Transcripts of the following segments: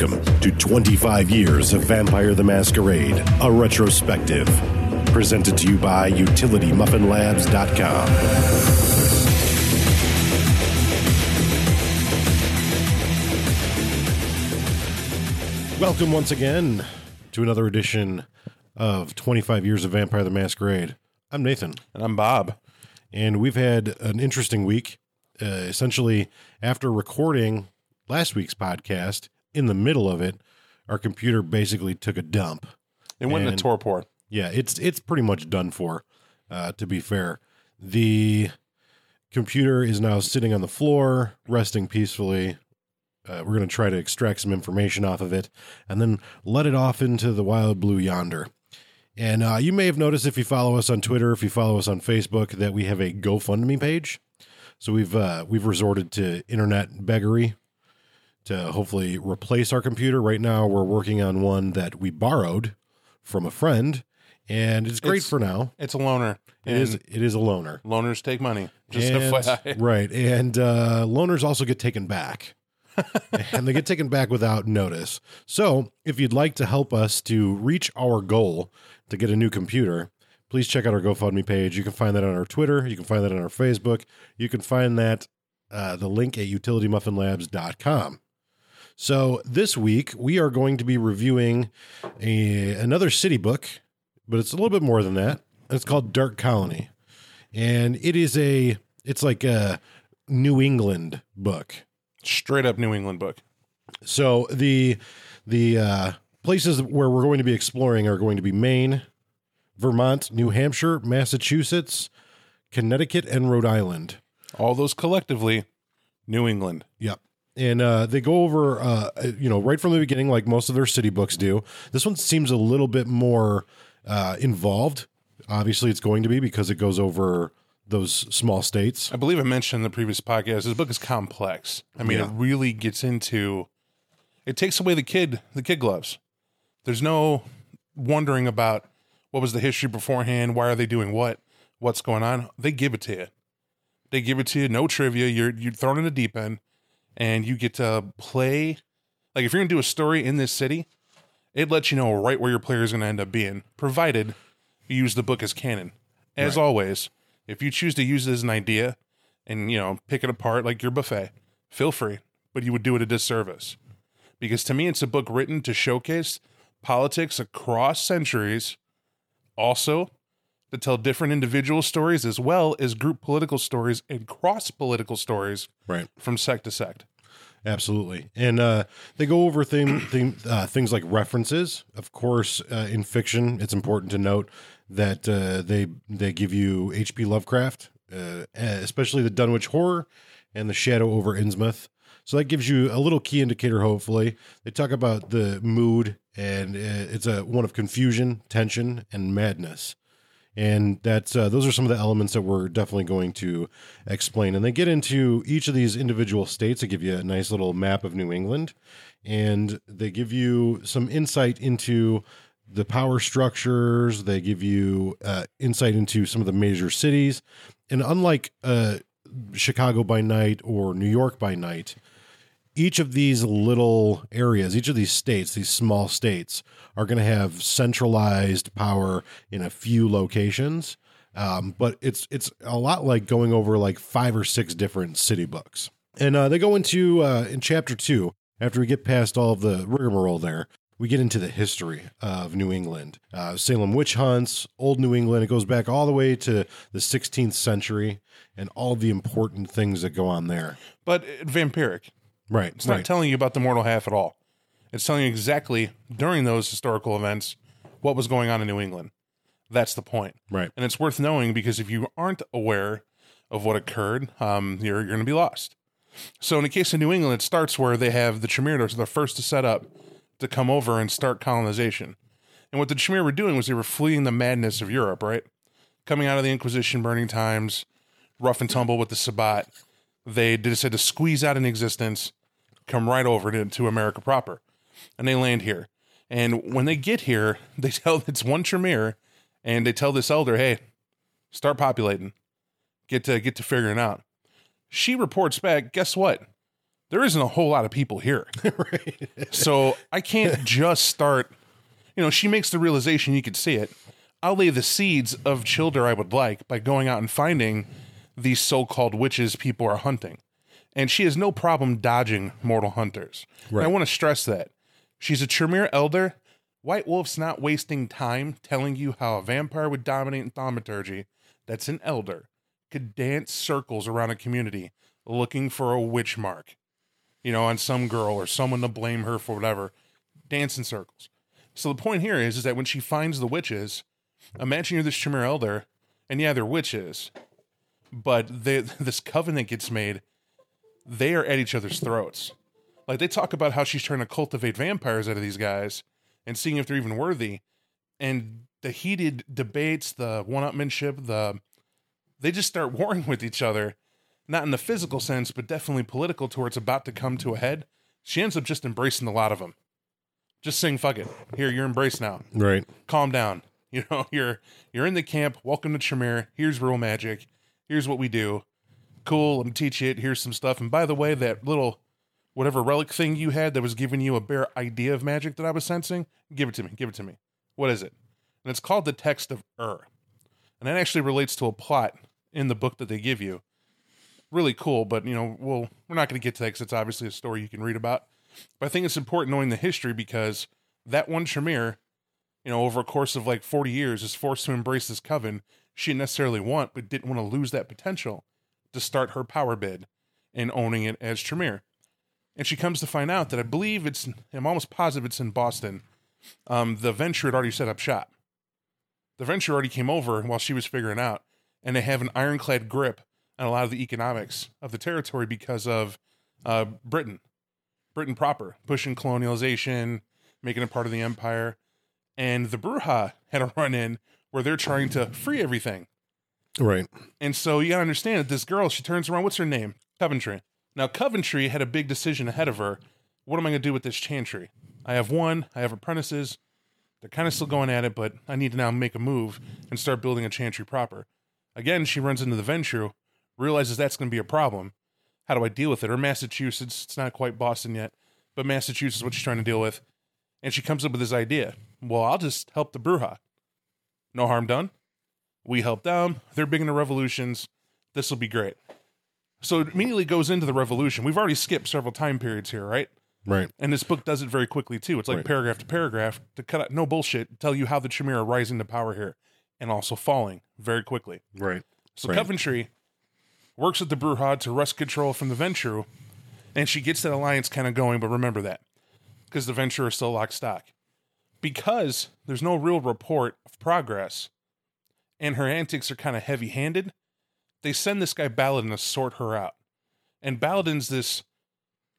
Welcome to 25 Years of Vampire the Masquerade, a retrospective. Presented to you by UtilityMuffinLabs.com. Welcome once again to another edition of 25 Years of Vampire the Masquerade. I'm Nathan, And I'm Bob. and we've had an interesting week. Uh, essentially, after recording last week's podcast, in the middle of it, our computer basically took a dump. It went And- into torpor. Yeah, it's it's pretty much done for. Uh, to be fair, the computer is now sitting on the floor, resting peacefully. Uh, we're going to try to extract some information off of it, and then let it off into the wild blue yonder. And uh, you may have noticed if you follow us on Twitter, if you follow us on Facebook, that we have a GoFundMe page. So we've uh, we've resorted to internet beggary to hopefully replace our computer. Right now, we're working on one that we borrowed from a friend, and it's great It's- for now. It's a loner. It is it is a loaner, Loners take money. Just And- FYI. right? And uh, loaners also get taken back, and they get taken back without notice. So, if you'd like to help us to reach our goal to get a new computer, please check out our GoFundMe page. You can find that on our Twitter. You can find that on our Facebook. You can find that uh, the link at utilitymuffinlabs.com. So this week we are going to be reviewing a another city book, but it's a little bit more than that. It's called Dark Colony, and it is a it's like a New England book. Straight up New England book. So the the uh, places where we're going to be exploring are going to be Maine, Vermont, New Hampshire, Massachusetts, Connecticut, and Rhode Island. All those collectively, New England. Yep. And uh, they go over, uh, you know, right from the beginning, like most of their city books do. This one seems a little bit more uh, involved. Obviously, it's going to be because it goes over those small states. I believe I mentioned in the previous podcast, this book is complex. I mean, Yeah. it really gets into it takes away the kid the kid gloves. There's no wondering about what was the history beforehand, why are they doing what, what's going on. They give it to you. They give it to you, no trivia. You're you're thrown in the deep end and you get to play like if you're gonna do a story in this city, it lets you know right where your player is gonna end up being, provided you use the book as canon. As always, if you choose to use it as an idea and you know pick it apart like your buffet, feel free, but you would do it a disservice. Because to me, it's a book written to showcase politics across centuries, also to tell different individual stories as well as group political stories and cross political stories Right. from sect to sect. Absolutely. And uh, they go over uh, things like references. Of course, uh, in fiction, it's important to note that uh, they they give you H.P. Lovecraft, uh, especially the Dunwich Horror and the Shadow over Innsmouth. So that gives you a little key indicator. Hopefully, they talk about the mood, and uh, it's a one of confusion, tension, and madness and that's uh, those are some of the elements that we're definitely going to explain. And they get into each of these individual states they give you a nice little map of new england. And they give you some insight into the power structures. They give you uh, insight into some of the major cities. And unlike uh, chicago by night or new york by night each of these little areas, each of these states, these small states, are going to have centralized power in a few locations. Um, but it's it's a lot like going over like five or six different city books. And uh, they go into uh, in chapter two after we get past all of the rigmarole there. We get into the history of New England, uh, Salem witch hunts, old New England. It goes back all the way to the 16th century and all the important things that go on there. But uh, vampiric. Right. It's not telling you about the mortal half at all. It's telling you exactly during those historical events what was going on in New England. That's the point. right. And it's worth knowing because if you aren't aware of what occurred, um, you're, you're going to be lost. So, in the case of New England, it starts where they have the they're the first to set up to come over and start colonization. And what the Tremere were doing was they were fleeing the madness of Europe, right? Coming out of the Inquisition, burning times, rough and tumble with the Sabbat. They decided to squeeze out an existence, come right over to, to America proper. And they land here. And when they get here, they tell it's one Tremere, and they tell this elder, hey, start populating. Get to get to figuring out. She reports back, guess what? there isn't a whole lot of people here. So I can't just start, you know, she makes the realization you could see it. I'll lay the seeds of childer I would like by going out and finding these so called witches people are hunting. And she has no problem dodging mortal hunters. And I want to stress that. She's a Tremere elder. White Wolf's not wasting time telling you how a vampire would dominate in thaumaturgy. That's an elder. Could dance circles around a community looking for a witch mark, you know, on some girl or someone to blame her for whatever. Dance in circles. So the point here is, is that when she finds the witches, imagine you're this Tremere elder, and yeah, they're witches, but they, this covenant gets made. They are at each other's throats. Like they talk about how she's trying to cultivate vampires out of these guys and seeing if they're even worthy. And the heated debates, the one-upmanship, the they just start warring with each other, not in the physical sense, but definitely political to where it's about to come to a head. She ends up just embracing a lot of them. Just saying, "Fuck it, here you're embraced now. Right. Calm down. You know, you're you're in the camp. Welcome to Tremere. Here's real magic. Here's what we do. Cool. Let me teach it. Here's some stuff. And by the way, that little whatever relic thing you had that was giving you a bare idea of magic that I was sensing, give it to me. Give it to me. What is it? And it's called the text of Ur. And that actually relates to a plot in the book that they give you. Really cool, but you know, well, we're not going to get to that because it's obviously a story you can read about. But I think it's important knowing the history because that one Tremere, you know, over a course of like 40 years, is forced to embrace this coven she didn't necessarily want, but didn't want to lose that potential to start her power bid and owning it as Tremere. And she comes to find out that I believe it's, I'm almost positive it's in Boston. Um, the Ventrue had already set up shop. The Ventrue already came over while she was figuring out, and they have an ironclad grip on a lot of the economics of the territory because of uh, Britain, Britain proper, pushing colonialization, making it part of the empire. And the Brujah had a run in where they're trying to free everything. Right. And so you gotta understand that this girl, she turns around, what's her name? Coventry. Now, Coventry had a big decision ahead of her. What am I gonna do with this chantry? I have one, I have apprentices. They're kind of still going at it, but I need to now make a move and start building a chantry proper. Again, she runs into the Ventrue, realizes that's gonna be a problem. How do I deal with it? Or Massachusetts, it's not quite Boston yet, but Massachusetts is what she's trying to deal with. And she comes up with this idea. Well, I'll just help the Brujah. No harm done. We help them. They're big into revolutions. This will be great. So it immediately goes into the revolution. We've already skipped several time periods here, right? Right. And this book does it very quickly too. It's like Right. paragraph to paragraph to cut out no bullshit, tell you how the Tremere are rising to power here and also falling very quickly. Right. So Right. Coventry works with the Brujah to wrest control from the Ventrue, and she gets that alliance kind of going. But remember that because the Ventrue is still lock stock. Because there's no real report of progress, and her antics are kind of heavy handed, they send this guy Baladin to sort her out. And Baladin's this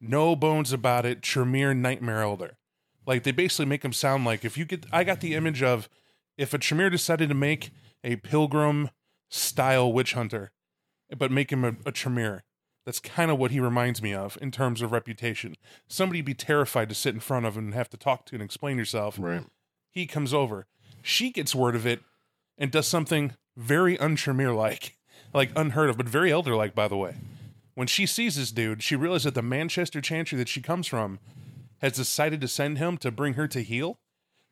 no bones about it Tremere nightmare elder. Like they basically make him sound like if you get, I got the image of if a Tremere decided to make a pilgrim style witch hunter, but make him a, a Tremere. That's kind of what he reminds me of in terms of reputation. Somebody be terrified to sit in front of him and have to talk to and explain yourself. Right. He comes over. She gets word of it and does something very un-Tremere like, like unheard of, but very elder like, by the way. When she sees this dude, she realizes that the Manchester Chantry that she comes from has decided to send him to bring her to heel,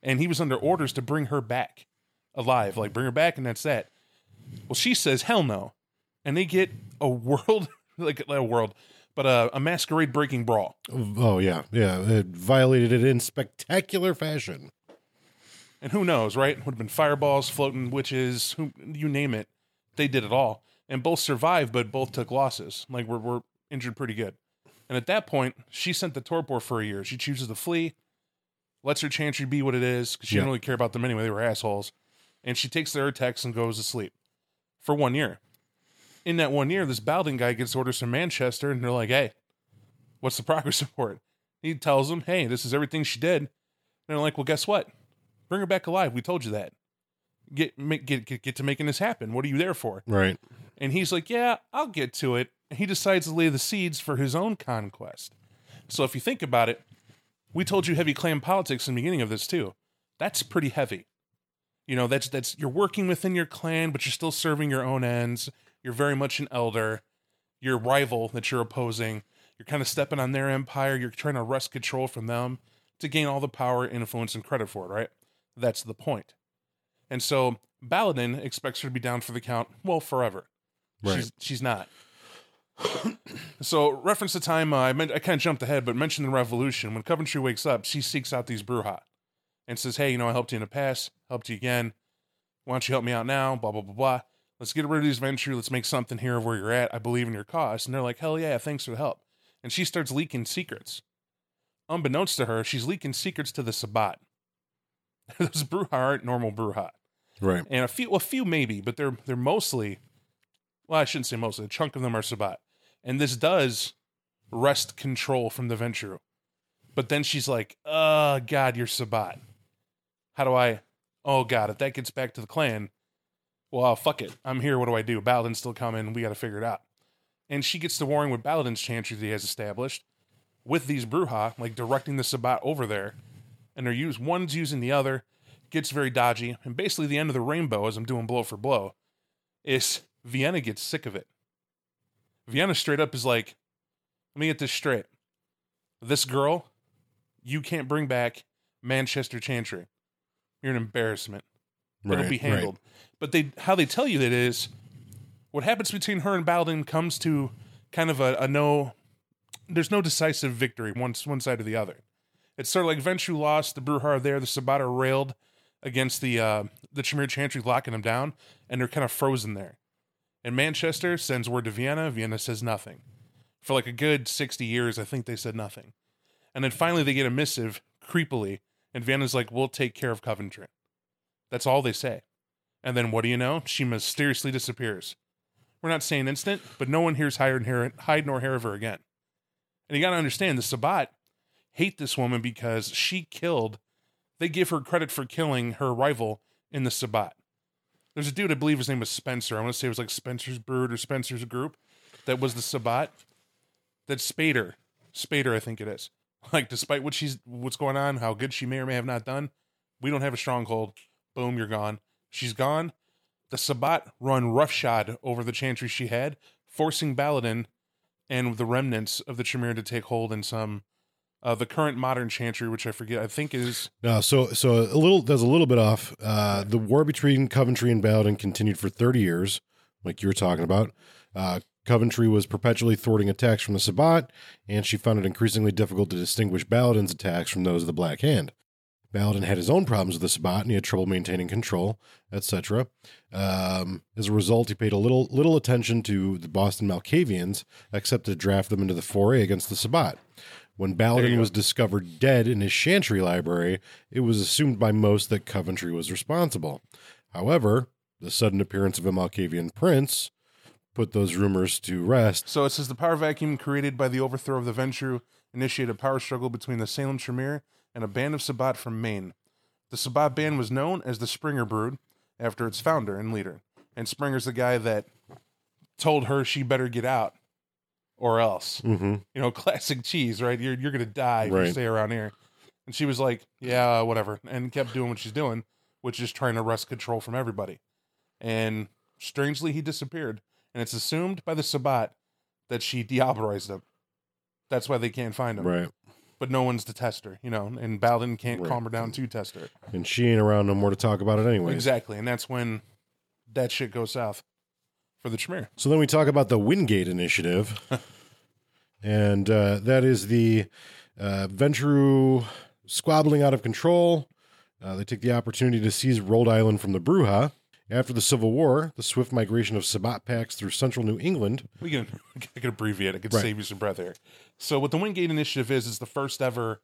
and he was under orders to bring her back alive, like bring her back, and that's that. Well, she says, hell no. And they get a world, like a world, but a, a masquerade breaking brawl. Oh yeah, yeah. It violated it in spectacular fashion. And who knows, right? Would have been fireballs, floating witches, who, you name it. They did it all. And both survived, but both took losses. Like, we're, we're injured pretty good. And at that point, she sent the torpor for a year. She chooses to flee, lets her chantry be what it is, because she Yeah. didn't really care about them anyway. They were assholes. And she takes their attacks and goes to sleep for one year. In that one year, this Baladin guy gets orders from Manchester, and they're like, hey, what's the progress report? He tells them, hey, this is everything she did. And they're like, well, guess what? Bring her back alive. We told you that. Get, make, get get get to making this happen. What are you there for? Right. And he's like, yeah, I'll get to it. He decides to lay the seeds for his own conquest. So if you think about it, we told you heavy clan politics in the beginning of this too. That's pretty heavy. You know, that's that's you're working within your clan, but you're still serving your own ends. You're very much an elder. Your rival that you're opposing, You're kind of stepping on their empire. You're trying to wrest control from them to gain all the power, influence, and credit for it, right? That's the point. And so Baladin expects her to be down for the count, well, forever. Right. She's she's not. so reference the time uh, I meant I kind of jumped ahead, but mentioned the revolution. When Coventry wakes up, she seeks out these Brujah and says, "Hey, you know, I helped you in the past, helped you again. Why don't you help me out now? Blah blah blah blah. Let's get rid of these Ventrue. Let's make something here of where you're at. I believe in your cause." And they're like, "Hell yeah, thanks for the help." And she starts leaking secrets. Unbeknownst to her, she's leaking secrets to the Sabbat. Those Brujah aren't normal Brujah Right. and a few, a few maybe, but they're they're mostly, well, I shouldn't say mostly. A chunk of them are Sabbat, and this does wrest control from the Ventrue. But then she's like, "Oh God, you're Sabbat. How do I? Oh God, if that gets back to the clan, well, fuck it. I'm here. What do I do? Baladin's still coming. We got to figure it out." And she gets to warring with Baladin's chantry that he has established with these Brujah, like directing the Sabbat over there, and they're used. One's using the other gets very dodgy, and basically the end of the rainbow, as I'm doing blow for blow, is Vienna gets sick of it. Vienna straight up is like, let me get this straight. This girl, you can't bring back Manchester Chantry. You're an embarrassment. It'll Right, be right. handled. But they how they tell you that is what happens between her and Baladin comes to kind of a, a no there's no decisive victory one one side or the other. It's sort of like Ventrue lost, the Brujah are there, the Sabata are railed against the uh, the Tremere Chantry, locking them down, and they're kind of frozen there. And Manchester sends word to Vienna. Vienna says nothing. For like a good 60 years, I think they said nothing. And then finally they get a missive creepily, and Vienna's like, we'll take care of Coventry. That's all they say. And then what do you know? She mysteriously disappears. We're not saying instant, but no one hears hide nor hair of her again. And you got to understand, the Sabbat hate this woman because she killed. They give her credit for killing her rival in the Sabbat. There's a dude, I believe his name was Spencer. I want to say it was like Spencer's Brood or Spencer's Group. That was the Sabbat. That Spader. Spader, I think it is. Like, despite what she's what's going on, how good she may or may have not done, we don't have a stronghold. Boom, you're gone. She's gone. The Sabbat run roughshod over the chantry she had, forcing Baladin and the remnants of the Tremere to take hold in some uh, the current modern chantry, which I forget, I think is No, so so a little that's a little bit off. Uh, the war between Coventry and Baladin continued for thirty years, like you were talking about. Uh, Coventry was perpetually thwarting attacks from the Sabbat, and she found it increasingly difficult to distinguish Baladin's attacks from those of the Black Hand. Baladin had his own problems with the Sabbat, and he had trouble maintaining control, etc. Um, as a result, he paid a little little attention to the Boston Malkavians, except to draft them into the foray against the Sabbat. When Baladin was discovered dead in his chantry library, it was assumed by most that Coventry was responsible. However, the sudden appearance of a Malkavian prince put those rumors to rest. So it says the power vacuum created by the overthrow of the Ventrue initiated a power struggle between the Salem Tremere and a band of Sabbat from Maine. The Sabbat band was known as the Springer Brood after its founder and leader. And Springer's the guy that told her she better get out or else. Mm-hmm. You know, classic cheese, right? You're you're gonna die if you stay around here. And she was like, Yeah, whatever, and kept doing what she's doing, which is trying to wrest control from everybody. And strangely he disappeared. And it's assumed by the Sabbat that she diabolized him. That's why they can't find him. Right. But no one's to test her, you know, and Baladin can't Right. calm her down to test her. And she ain't around no more to talk about it anyway. Exactly. And that's when that shit goes south for the Tremere. So then we talk about the Wingate Initiative, and uh, that is the uh, Ventrue squabbling out of control. Uh, they take the opportunity to seize Rhode Island from the Brujah. After the Civil War, the swift migration of Sabbat packs through central New England. We can I can abbreviate. I could Right. save you some breath here. So what the Wingate Initiative is is the first ever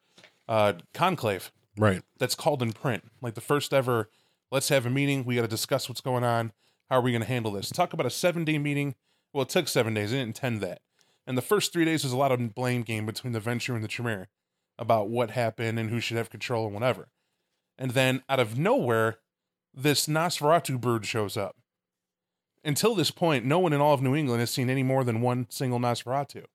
uh, conclave Right. that's called in print. Like the first ever. Let's have a meeting. We got to discuss what's going on. How are we going to handle this? Talk about a seven day meeting. Well, it took seven days. I didn't intend that. And the first three days was a lot of blame game between the Ventrue and the Tremere about what happened and who should have control and whatever. And then out of nowhere, this Nosferatu brood shows up. Until this point, no one in all of New England has seen any more than one single Nosferatu.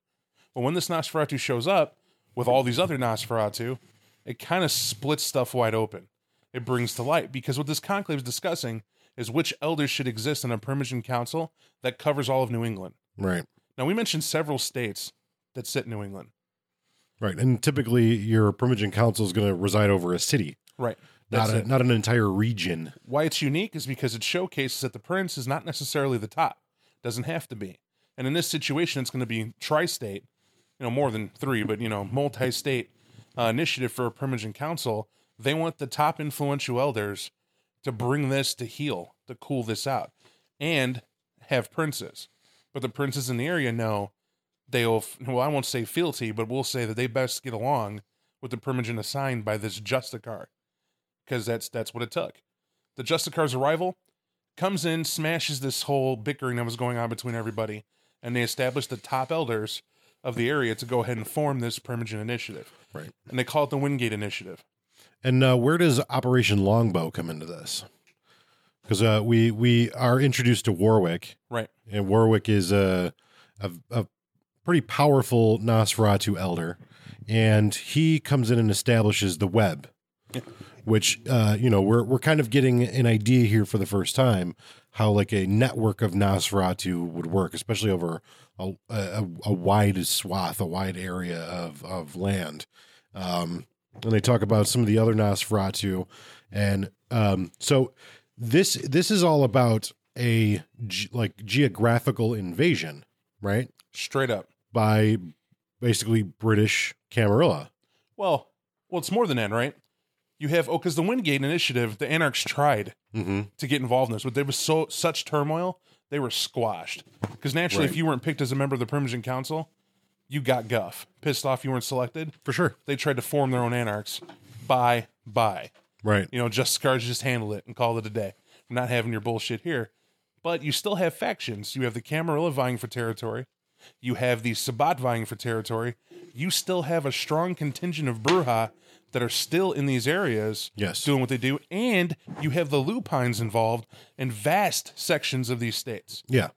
But when this Nosferatu shows up with all these other Nosferatu, it kind of splits stuff wide open. It brings to light because what this conclave is discussing is which elders should exist in a Primogen council that covers all of New England. Right. Now, we mentioned several states that sit in New England. Right. And typically your Primogen Council is going to reside over a city, Right. not a, not an entire region. Why it's unique is because it showcases that the prince is not necessarily the top. Doesn't have to be. And in this situation, it's going to be tri-state, you know, more than three, but you know, multi-state uh, initiative for a Primogen Council. They want the top influential elders to bring this to heel, to cool this out, and have princes. But the princes in the area know they'll, well, I won't say fealty, but we'll say that they best get along with the Primogen assigned by this Justicar, because that's that's what it took. The Justicar's arrival comes in, smashes this whole bickering that was going on between everybody, and they establish the top elders of the area to go ahead and form this Primogen initiative. Right. And they call it the Wingate Initiative. And uh, where does Operation Longbow come into this? Because uh, we we are introduced to Warwick, Right. and Warwick is a a, a pretty powerful Nosferatu elder, and he comes in and establishes the web, which uh, you know we're we're kind of getting an idea here for the first time how like a network of Nosferatu would work, especially over a, a, a wide swath, a wide area of of land. Um, and they talk about some of the other Nosferatu, and um, so this this is all about a ge- like geographical invasion, right? Straight up. By basically British Camarilla. Well, well, it's more than that, right? You have oh, because the Wingate Initiative, the Anarchs tried Mm-hmm. to get involved in this, but there was so such turmoil, they were squashed. Because naturally, Right. if you weren't picked as a member of the Primogen Council, you got guff. Pissed off you weren't selected. For sure. They tried to form their own Anarchs. Bye, bye. Right. You know, just Scars just handled it and called it a day. I'm not having your bullshit here. But you still have factions. You have the Camarilla vying for territory. You have the Sabbat vying for territory. You still have a strong contingent of Brujah that are still in these areas Yes. doing what they do. And you have the Lupines involved in vast sections of these states. Yeah.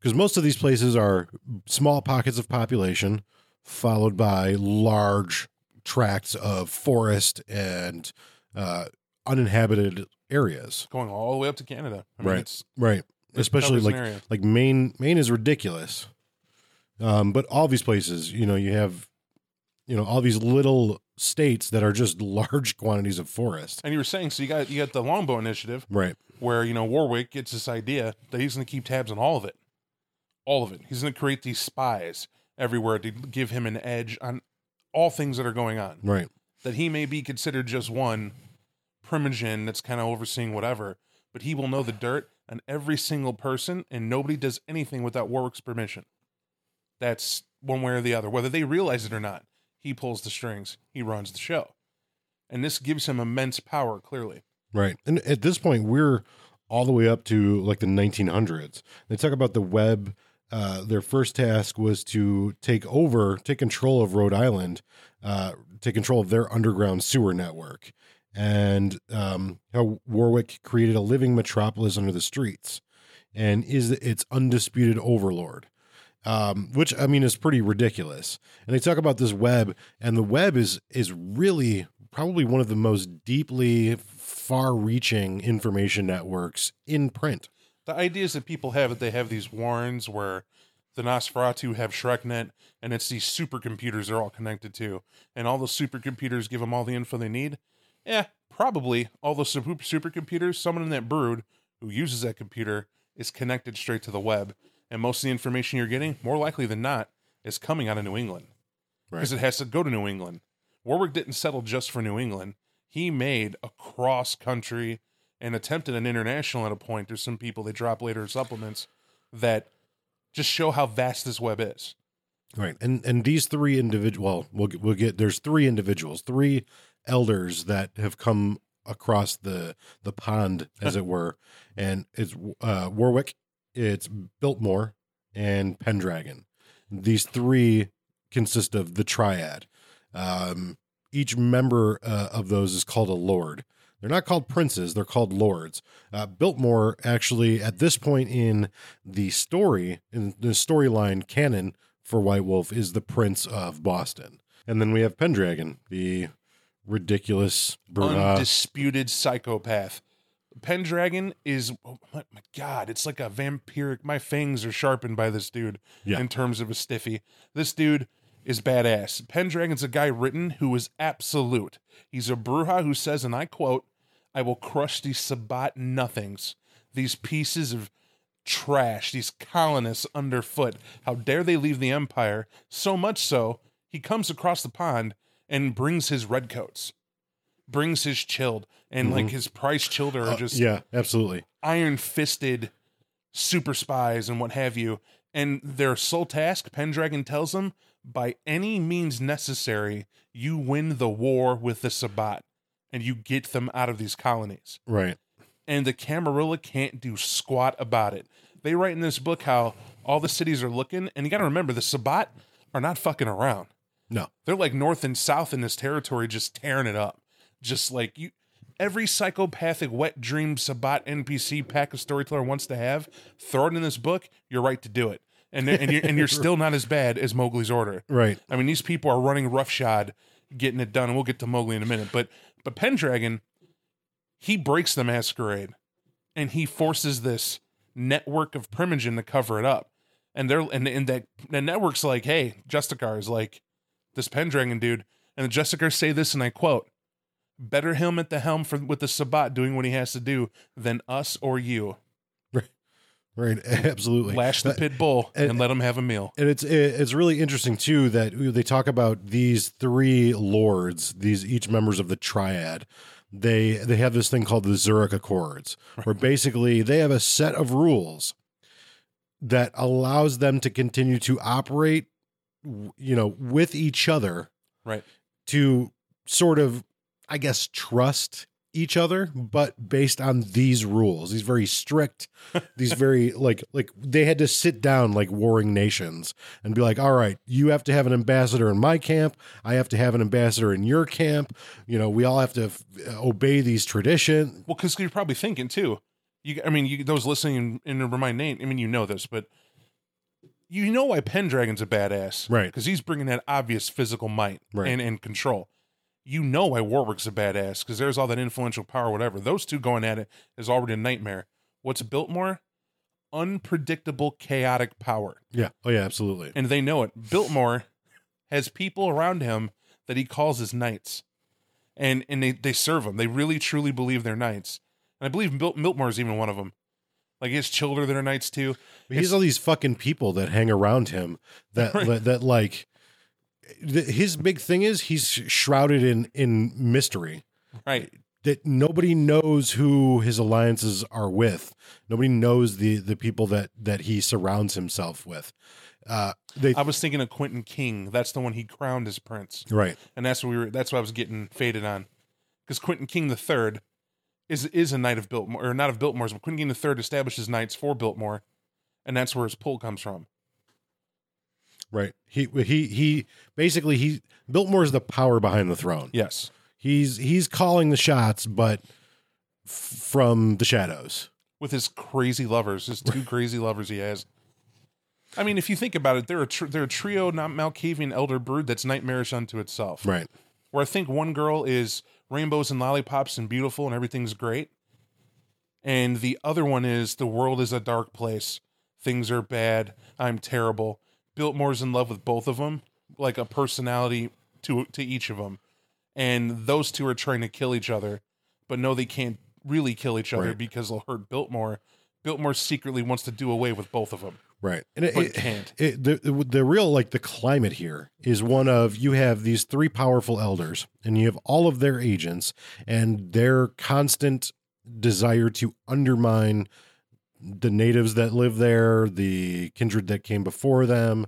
Because most of these places are small pockets of population, followed by large tracts of forest and uh, uninhabited areas. Going all the way up to Canada. I mean, Right. It's, Right. Especially like area. like Maine. Maine is ridiculous. Um, but all these places, you know, you have, you know, all these little states that are just large quantities of forest. and you were saying, so you got you got the Longbow Initiative, Right. where you know Warwick gets this idea that he's going to keep tabs on all of it, all of it. He's going to create these spies everywhere to give him an edge on all things that are going on. Right. That he may be considered just one primogen that's kind of overseeing whatever, but he will know the dirt on every single person, and nobody does anything without Warwick's permission. That's one way or the other, whether they realize it or not. He pulls the strings. He runs the show, and this gives him immense power. Clearly, Right. And at this point, we're all the way up to like the 1900s. They talk about the web. Uh, their first task was to take over, take control of Rhode Island, uh, take control of their underground sewer network, and um, how Warwick created a living metropolis under the streets, and is its undisputed overlord. Um, which I mean is pretty ridiculous. And they talk about this web, and the web is is really probably one of the most deeply far-reaching information networks in print. The ideas that people have that they have these warrens where the Nosferatu have SchreckNET, and it's these supercomputers they're all connected to, and all the supercomputers give them all the info they need. Yeah, probably all the super supercomputers, someone in that brood who uses that computer is connected straight to the web, and most of the information you're getting, more likely than not, is coming out of New England because it has to go to New England. Warwick didn't settle just for New England. He made a cross country and attempted an international at a point. There's some people they drop later supplements that just show how vast this web is. Right. And and these three individual well, we'll get- we'll get there's three individuals, three elders that have come across the the pond as it were and it's uh Warwick, it's Biltmore and Pendragon. These three consist of the triad. Um each member uh, of those is called a lord. They're not called princes, they're called lords. Uh, Biltmore actually at this point in the story in the storyline canon for White Wolf is the Prince of Boston. And then we have Pendragon, the ridiculous Brujah. Undisputed psychopath. Pendragon is oh my my god, it's like a vampiric. My fangs are sharpened by this dude Yeah. in terms of a stiffy. This dude is badass. Pendragon's a guy written who is absolute. He's a Brujah who says, and I quote, I will crush these Sabbat nothings, these pieces of trash, these colonists underfoot. How dare they leave the Empire? So much so, he comes across the pond and brings his redcoats, brings his childer, and like mm-hmm. his price childer are uh, just yeah, absolutely. iron fisted super spies and what have you. And their sole task, Pendragon tells them, by any means necessary, you win the war with the Sabbat and you get them out of these colonies. Right. And the Camarilla can't do squat about it. They write in this book how all the cities are looking, and you got to remember the Sabbat are not fucking around. No. They're like north and south in this territory, just tearing it up. Just like you, every psychopathic wet dream Sabbat NPC pack a storyteller wants to have, throw it in this book. You're right to do it, and and you're, and you're still not as bad as Mowgli's order. Right. I mean, these people are running roughshod, getting it done. And we'll get to Mowgli in a minute, but but Pendragon, he breaks the masquerade, and he forces this network of Primogen to cover it up. And they're and, and that the network's like, hey, Justicar is like this Pendragon dude, and the Justicars say this, and I quote: "Better him at the helm for with the Sabbat doing what he has to do than us or you. Right. Absolutely. Lash the pit bull and- and let him have a meal." And it's it's really interesting too that they talk about these three lords, these each members of the triad. They they have this thing called the Zurich Accords, where basically they have a set of rules that allows them to continue to operate, you know, with each other Right. to sort of, I guess, trust each other, but based on these rules, these very strict, these very like like they had to sit down like warring nations and be like, all right, you have to have an ambassador in my camp, I have to have an ambassador in your camp. You know, we all have to f- uh, obey these tradition. Well, because you're probably thinking too. You, I mean, you, those listening in in remind Nate. I mean, you know this, but you know why Pendragon's a badass, Right. Because he's bringing that obvious physical might Right. and and control. You know why Warwick's a badass because there's all that influential power, whatever. Those two going at it is already a nightmare. What's Biltmore? Unpredictable, chaotic power, Yeah. Oh yeah, absolutely. and they know it. Biltmore has people around him that he calls his knights, and and they they serve him. They really truly believe they're knights, and I believe Bil- Miltmore is even one of them. Like his children that are knights too. He has all these fucking people that hang around him that Right. that, that like his big thing is he's shrouded in in mystery. Right. that nobody knows who his alliances are with. Nobody knows the the people that that he surrounds himself with. Uh, they I was thinking of Quentin King. That's the one he crowned as prince, right, and that's what we were. That's what I was getting faded on, because Quentin King the third is is a knight of Biltmore, or not of Biltmore's, but Quentin King the third establishes knights for Biltmore, and that's where his pull comes from. Right. He he he basically he Biltmore is the power behind the throne. Yes. He's he's calling the shots, but f- from the shadows. with his crazy lovers, his two crazy lovers he has. I mean, if you think about it, they're a tr- they're a trio, not Malkavian elder brood that's nightmarish unto itself. Right. Where I think one girl is rainbows and lollipops and beautiful and everything's great, and the other one is the world is a dark place, things are bad, I'm terrible. Biltmore's in love with both of them, like a personality to to each of them, and those two are trying to kill each other, but no, they can't really kill each other Right. because they'll hurt Biltmore. Biltmore secretly wants to do away with both of them, Right. And it, but it- can't. it, the the real like the climate here is one of you have these three powerful elders and you have all of their agents and their constant desire to undermine the natives that live there the kindred that came before them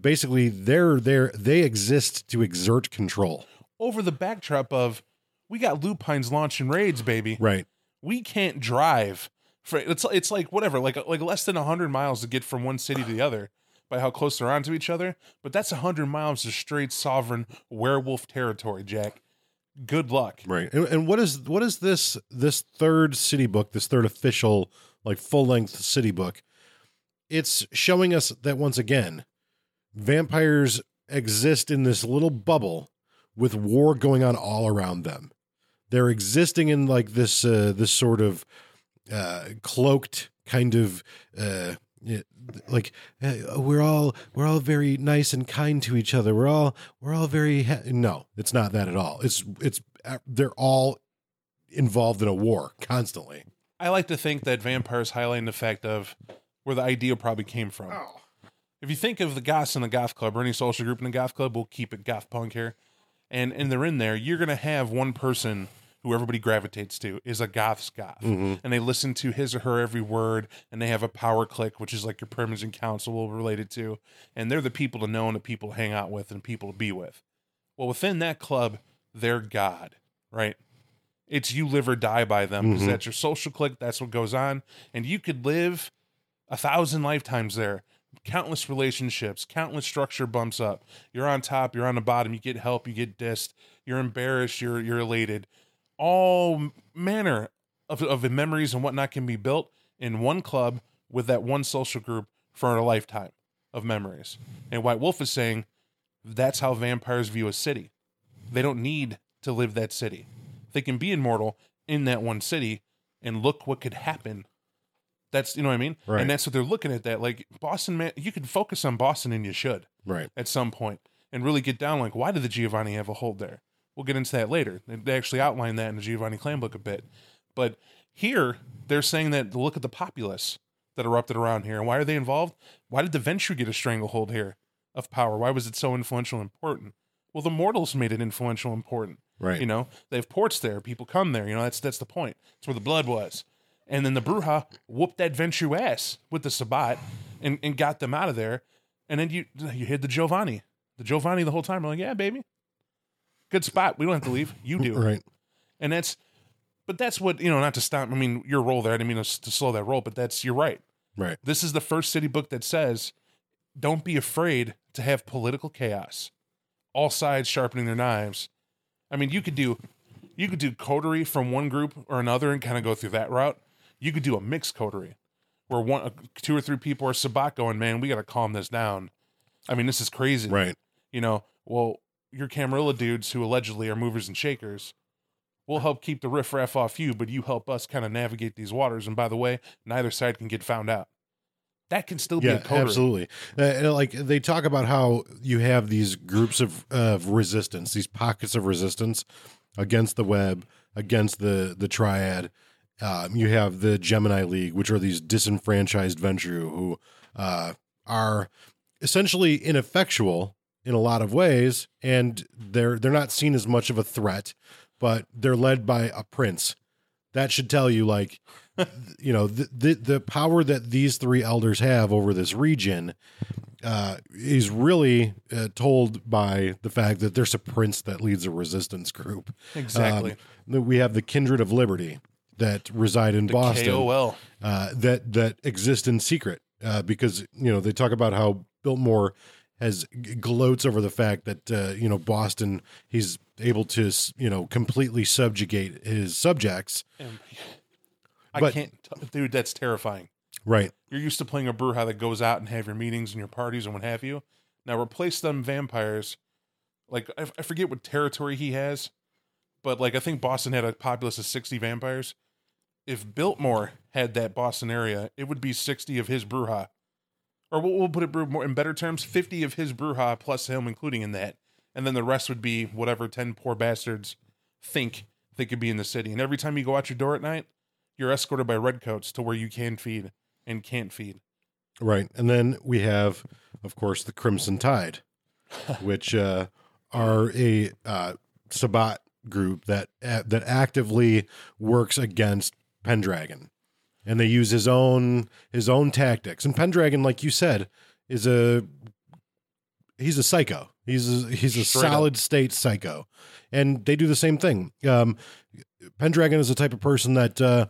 basically they're there they exist to exert control. Over the backdrop of we got lupines launching raids, baby. right. We can't drive for it's it's like whatever like like less than 100 miles to get from one city to the other by how close they're onto each other but that's 100 miles of straight sovereign werewolf territory jack. Good luck. Right. And, and what is what is this this third city book this third official like full length city book it's showing us that once again vampires exist in this little bubble with war going on all around them they're existing in like this uh, this sort of uh, cloaked kind of uh, like uh, we're all we're all very nice and kind to each other. We're all we're all very no. It's not that at all. It's it's uh, they're all involved in a war constantly. I like to think that vampires highlighting the fact of where the idea probably came from. If you think of the goths in the goth club or any social group in the goth club, we'll keep it goth punk here, and and they're in there, you're gonna have one person who everybody gravitates to is a goth's goth, Mm-hmm. and they listen to his or her every word, and they have a power clique, which is like your primaries and council related to, and they're the people to know and the people to hang out with and people to be with. Well, within that club, they're God, right? It's you live or die by them because Mhm. that's your social clique. That's what goes on, and you could live a thousand lifetimes there. Countless relationships, countless structure bumps up. You're on top, you're on the bottom. You get help, you get dissed. You're embarrassed, you're you're elated. All manner of of memories and whatnot can be built in one club with that one social group for a lifetime of memories. And White Wolf is saying that's how vampires view a city. They don't need to live that city. They can be immortal in that one city and look what could happen. That's you know what I mean? Right. And that's what they're looking at that. Like Boston man you could focus on Boston and you should Right. at some point and really get down like why did the Giovanni have a hold there? We'll get into that later. They- They actually outline that in the Giovanni clan book a bit. But here they're saying that look at the populace that erupted around here and why are they involved? Why did the Ventrue get a stranglehold here of power? Why was it so influential and important? Well, the mortals made it influential and important. Right. You know, they have ports there. People come there. You know, that's that's the point. It's where the blood was. And then the Brujah whooped that Ventrue ass with the Sabbat and, and got them out of there. And then you you hid the Giovanni. The Giovanni the whole time. We're like, yeah, baby. Good spot. We don't have to leave. You do. Right. And that's but that's what, you know, not to stop. I mean, your role there. I didn't mean to, to slow that roll, but that's you're right. Right. This is the first city book that says, don't be afraid to have political chaos. All sides sharpening their knives. I mean, you could do you could do coterie from one group or another and kind of go through that route. You could do a mixed coterie where one uh, two or three people are sabbat going, man, we got to calm this down. I mean, this is crazy. Right. You know, well, your Camarilla dudes who allegedly are movers and shakers, we'll help keep the riffraff off you, but you help us kind of navigate these waters. And by the way, neither side can get found out. That can still be Yeah, a coterie. absolutely. Uh, like they talk about how you have these groups of of resistance, these pockets of resistance against the web, against the the triad. Um, you have the Gemini League, which are these disenfranchised Ventrue who uh, are essentially ineffectual in a lot of ways, and they're they're not seen as much of a threat, but they're led by a prince. That should tell you, like, you know, the, the the power that these three elders have over this region uh, is really uh, told by the fact that there's a prince that leads a resistance group. Exactly. Um, we have the Kindred of Liberty that reside in the Boston KOL. uh, that that exist in secret uh, because you know they talk about how Biltmore has gloats over the fact that uh, you know Boston he's able to you know completely subjugate his subjects I But- can't, t- dude. That's terrifying. right You're used to playing a Brujah that goes out and have your meetings and your parties and what have you. Now replace them vampires. Like I, I forget what territory he has, but like I think Boston had a populace of 60 vampires. If Biltmore had that Boston area, it would be 60 of his Brujah. Or we'll, we'll put it more in better terms, 50 of his Brujah plus him including in that. And then the rest would be whatever 10 poor bastards think they could be in the city. And every time you go out your door at night, you're escorted by redcoats to where you can feed and can't feed. right and then we have of course the Crimson Tide which uh, are a uh, Sabbat group that uh, that actively works against Pendragon, and they use his own his own tactics. And Pendragon, like you said, is a he's a psycho. He's a, he's a Straight up. solid state psycho, and they do the same thing. Um, Pendragon is the type of person that uh,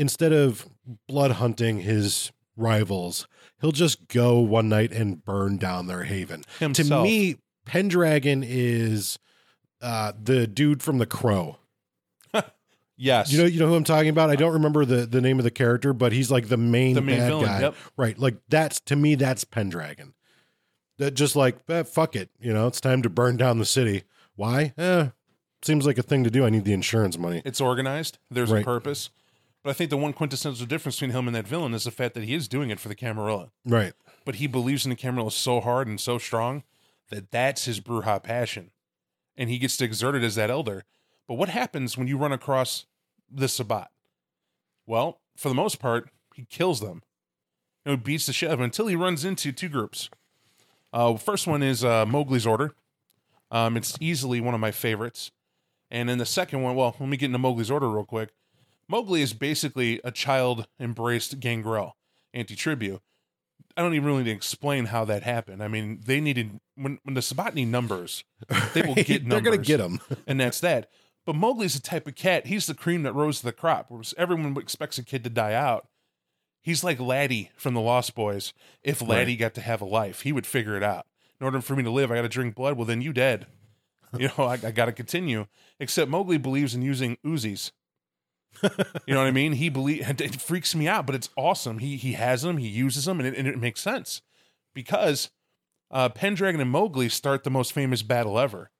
instead of blood hunting his rivals, he'll just go one night and burn down their haven. To me, Pendragon is uh, the dude from The Crow. yes, You know, you know who I'm talking about. I don't remember the the name of the character, but he's like the main, The main bad villain, guy. yep. Right, like that's to me, that's Pendragon. That just like eh, fuck it, you know, it's time to burn down the city. Why? Eh, seems like a thing to do. I need the insurance money. it's organized. There's a purpose. But I think the one quintessential difference between him and that villain is the fact that he is doing it for the Camarilla. Right. But he believes in the Camarilla so hard and so strong that that's his Brujah passion. And he gets to exert it as that elder. But what happens when you run across the Sabbat? Well, for the most part, he kills them. You know, beats the shit out of them until he runs into two groups. Uh, first one is uh, Mowgli's Order. Um, it's easily one of my favorites. And then the second one, well, let me get into Mowgli's Order real quick. Mowgli is basically a child embraced Gangrel, anti tribu. I don't even really need to explain how that happened. I mean, they needed when when the Sabbat need numbers, they will get They're gonna get them. and that's that. But Mowgli's the type of cat. He's the cream that rose to the crop. Whereas everyone expects a kid to die out. He's like Laddie from the Lost Boys. If Laddie got to have a life, he would figure it out. In order for me to live, I got to drink blood. Well, then you dead. You know, I, I got to continue. Except Mowgli believes in using Uzis. You know what I mean? He believe it freaks me out, but it's awesome. He he has them, he uses them, and it, and it makes sense because uh, Pendragon and Mowgli start the most famous battle ever.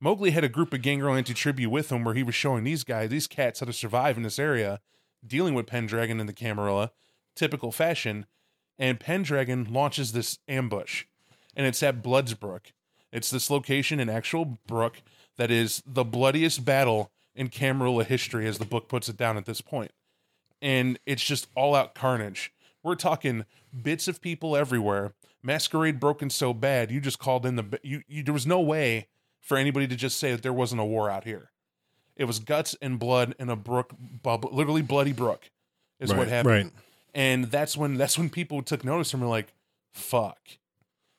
Mowgli had a group of Gangrel anti-tribu with him where he was showing these guys, these cats, how to survive in this area, dealing with Pendragon and the Camarilla, typical fashion. And Pendragon launches this ambush, and it's at Bloodsbrook. It's this location in actual brook that is the bloodiest battle in Camarilla history, as the book puts it down at this point. And it's just all out carnage. We're talking bits of people everywhere. Masquerade broken so bad, you just called in the. You, you there was no way for anybody to just say that there wasn't a war out here. It was guts and blood in a brook, bubble, literally bloody brook, is what happened. right. And that's when that's when people took notice and were like, "Fuck!"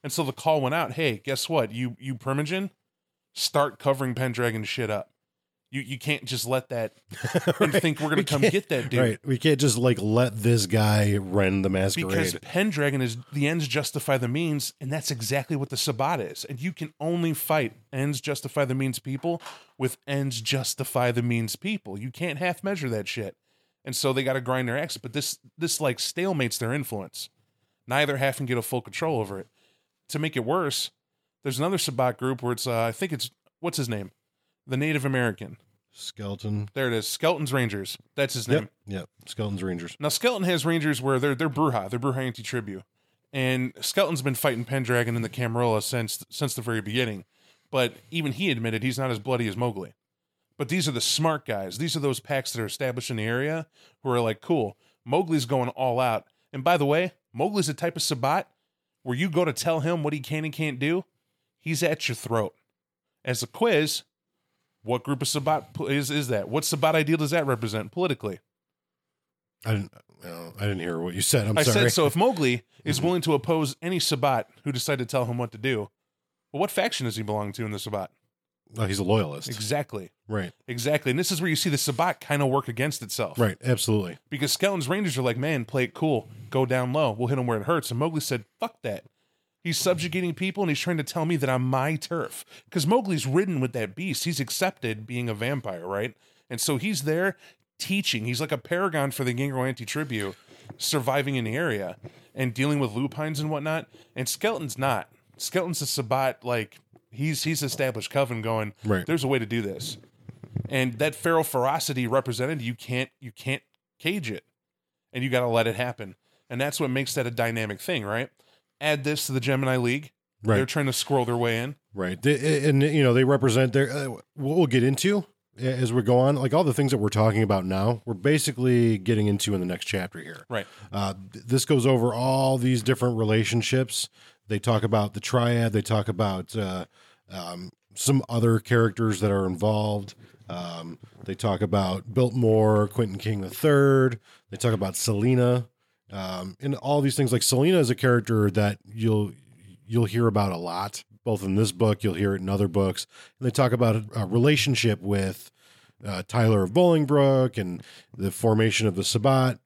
And so the call went out. Hey, guess what? You you Primogen, start covering Pendragon shit up. You you can't just let that and think we're gonna We come get that dude. Right. We can't just like let this guy run the masquerade. Because Pendragon is the ends justify the means, and that's exactly what the Sabbat is. And you can only fight ends justify the means people with ends justify the means people. You can't half measure that shit. And so they got to grind their axe. But this this like stalemates their influence. Neither half can get a full control over it. To make it worse, there's another Sabbat group where it's uh, I think it's what's his name, the Native American. Skeleton. There it is, Skelton's Rangers. That's his name. Yep. Yep. Skeleton's Rangers. Now Skeleton has rangers where they're they're Brujah, they're Brujah anti-tribu. And Skeleton's been fighting Pendragon and the Camarilla since since the very beginning. But even he admitted he's not as bloody as Mowgli. But these are the smart guys. These are those packs that are established in the area who are like, cool, Mowgli's going all out. And by the way, Mowgli's the type of Sabbat where you go to tell him what he can and can't do, he's at your throat. As a quiz, what group of Sabbat is, is that? What Sabbat ideal does that represent politically? I didn't. uh, I didn't hear what you said. I'm I sorry. said so. If Mowgli is willing to oppose any Sabbat who decide to tell him what to do, well, what faction does he belong to in the Sabbat? Oh, he's a loyalist. Exactly, Right. exactly. And this is where you see the Sabbat kind of work against itself, Right. Absolutely. Because Skeleton's Rangers are like, man, play it cool, go down low, we'll hit him where it hurts. And Mowgli said, fuck that. He's subjugating people and he's trying to tell me that I'm my turf. Because Mowgli's ridden with that beast. He's accepted being a vampire, right? And so he's there teaching. He's like a paragon for the Gangrel anti tribu, surviving in the area and dealing with lupines and whatnot. And Skeleton's not. Skeleton's a Sabbat, like he's he's established coven going, Right. there's a way to do this. And that feral ferocity represented, you can't you can't cage it. And you gotta let it happen. And that's what makes that a dynamic thing, right? Add this to the Gemini League. Right. They're trying to squirrel their way in. Right. They, and you know they represent their. Uh, what we'll get into as we go on, like all the things that we're talking about now, we're basically getting into in the next chapter here. Right. Uh, this goes over all these different relationships. They talk about the triad. They talk about uh, um, some other characters that are involved. Um, they talk about Biltmore, Quentin King III. They talk about Selena, um, and all these things. Like Selena is a character that you'll you'll hear about a lot, both in this book. You'll hear it in other books. And they talk about a, a relationship with uh, Tyler of Bolingbrook and the formation of the Sabbat,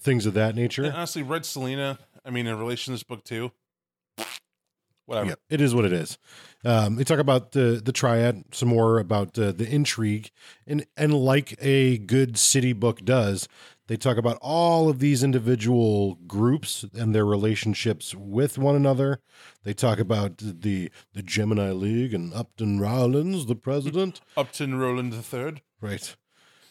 things of that nature. And honestly, read Selena, I mean, in relation to this book too, whatever. Yeah, it is what it is. Um, they talk about the the triad some more about uh, the intrigue, and and like a good city book does, they talk about all of these individual groups and their relationships with one another. They talk about the the Gemini League and Upton Rowlands, the president. Upton Rowland the Third. Right.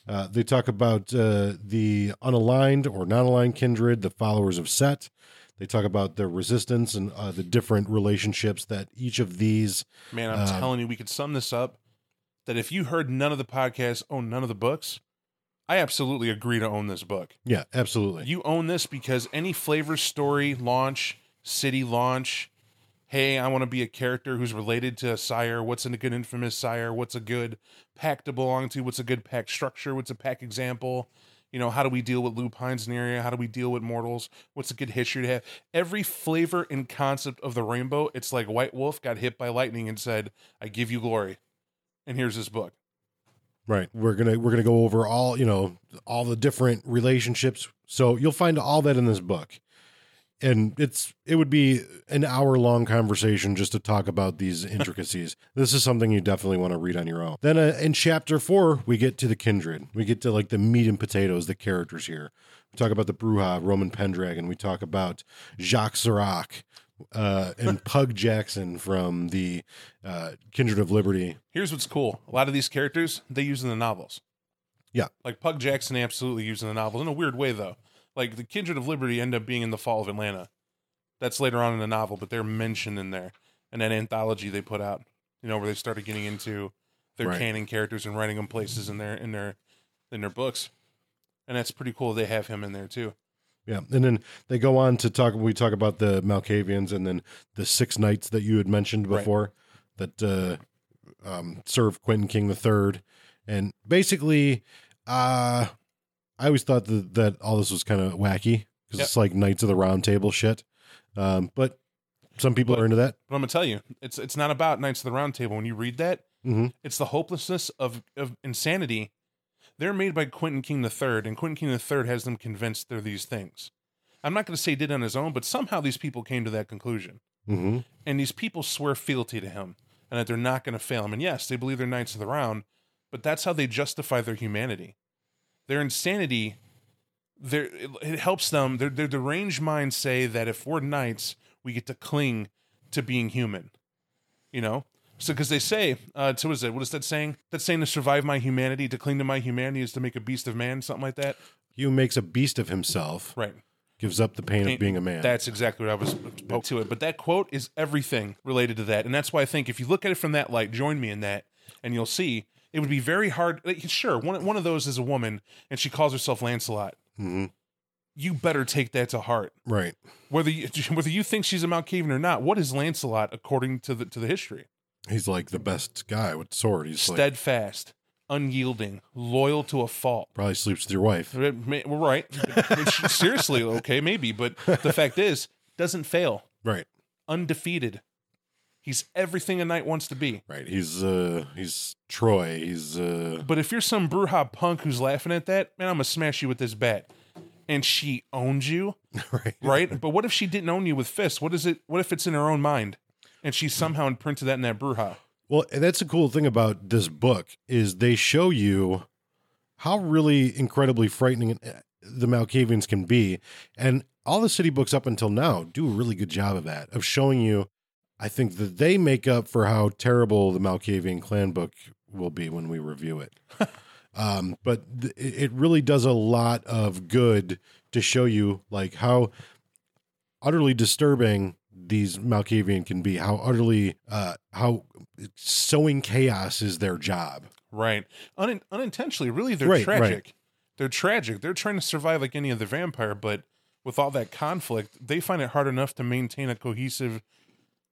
Uh, they talk about uh, the unaligned or non-aligned kindred, the followers of Set. They talk about the resistance and uh, the different relationships that each of these. Man, I'm Um, telling you, we could sum this up that if you heard none of the podcasts, own none of the books, I absolutely agree to own this book. Yeah, absolutely. You own this because any flavor story launch, city launch, hey, I want to be a character who's related to a sire. What's a good infamous sire? What's a good pack to belong to? What's a good pack structure? What's a pack example? You know, how do we deal with lupines in the area? How do we deal with mortals? What's a good history to have? Every flavor and concept of the rainbow, it's like White Wolf got hit by lightning and said, I give you glory. And here's this book. Right. We're gonna we're gonna go over all you know all the different relationships. So you'll find all that in this book, and it's it would be an hour long conversation just to talk about these intricacies. this is something you definitely want to read on your own. Then uh, in chapter four, we get to the kindred. We get to like the meat and potatoes, the characters here. We talk about the Brujah, Roman Pendragon. We talk about Jacques Serac. Uh, and Pug Jackson from the uh, Kindred of Liberty. Here's what's cool. A lot of these characters, they use in the novels. Yeah. Like Pug Jackson absolutely used in the novels in a weird way though. Like the Kindred of Liberty end up being in the Fall of Atlanta. That's later on in the novel, but they're mentioned in there. And that anthology they put out, you know, where they started getting into their Right. canon characters and writing them places in their in their in their books. And that's pretty cool they have him in there too. Yeah, and then they go on to talk. We talk about the Malkavians, and then the six knights that you had mentioned Right. before that uh, um, serve Quentin King the Third, and basically, uh, I always thought that, that all this was kind of wacky because Yep. it's like Knights of the Round Table shit. Um, but some people But- are into that. But I'm gonna tell you, it's it's not about Knights of the Round Table. When you read that, hmm It's the hopelessness of, of insanity. They're made by Quentin King III, and Quentin King III has them convinced they're these things. I'm not going to say he did on his own, but somehow these people came to that conclusion. hmm And these people swear fealty to him and that they're not going to fail him. And yes, they believe they're Knights of the Round, but that's how they justify their humanity. Their insanity, it, it helps them. Their, their deranged minds say that if we're knights, we get to cling to being human. You know? So, because they say, uh, so what is it? What is that saying? That saying to survive my humanity, to cling to my humanity is to make a beast of man, something like that? Who makes a beast of himself Right. gives up the pain of being a man. That's exactly what I was spoke to it. But that quote is everything related to that. And that's why I think if you look at it from that light, join me in that, and you'll see it would be very hard. like, Sure, one, one of those is a woman and she calls herself Lancelot. hmm You better take that to heart. Right. Whether you, whether you think she's a Malkavian or not, what is Lancelot according to the to the history? He's like the best guy with sword. He's like Steadfast, unyielding, loyal to a fault. probably sleeps with your wife. We're right. Seriously, okay, maybe, but the fact is, doesn't fail. Right. Undefeated. He's everything a knight wants to be. Right. He's uh he's Troy. He's uh But if you're some Brujah punk who's laughing at that, man, I'm gonna smash you with this bat. And she owns you, right. right? but what if she didn't own you with fists? What is it? What if it's in her own mind, and she somehow imprinted that in that Brujah? Well, that's a cool thing about this book is they show you how really incredibly frightening uh, the Malkavians can be, and all the city books up until now do a really good job of that of showing you. I think that they make up for how terrible the Malkavian clan book will be when we review it. um, but th- it it really does a lot of good to show you like how utterly disturbing these Malkavian can be, how utterly uh how sowing chaos is their job. Right. Un- unintentionally, really, they're Right, right. tragic. They're tragic. They're trying to survive like any other vampire, but with all that conflict, they find it hard enough to maintain a cohesive.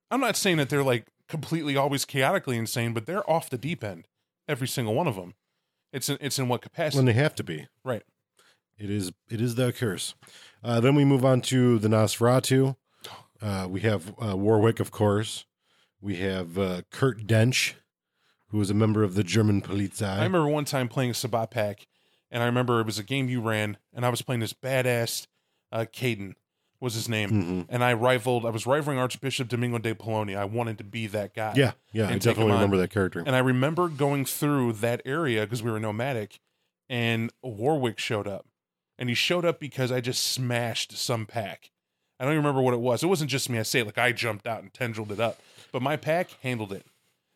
I'm not saying that they're like completely always chaotically insane, but they're off the deep end. Every single one of them. It's in, it's in what capacity? When they have to be. right. It is it is the curse. Uh, then we move on to the Nosferatu. Uh, we have uh, Warwick, of course. We have uh, Kurt Dench, was a member of the German Polizei. I remember one time playing a Sabbat pack, and I remember it was a game you ran, and I was playing this badass uh, Caden was his name, Mhm. and I rivaled. I was rivaling Archbishop Domingo de Polonia. I wanted to be that guy. Yeah, yeah, I definitely remember that character. And I remember going through that area because we were nomadic, and Warwick showed up. And he showed up because I just smashed some pack. I don't even remember what it was. It wasn't just me. I say it like I jumped out and tendrilled it up, but my pack handled it,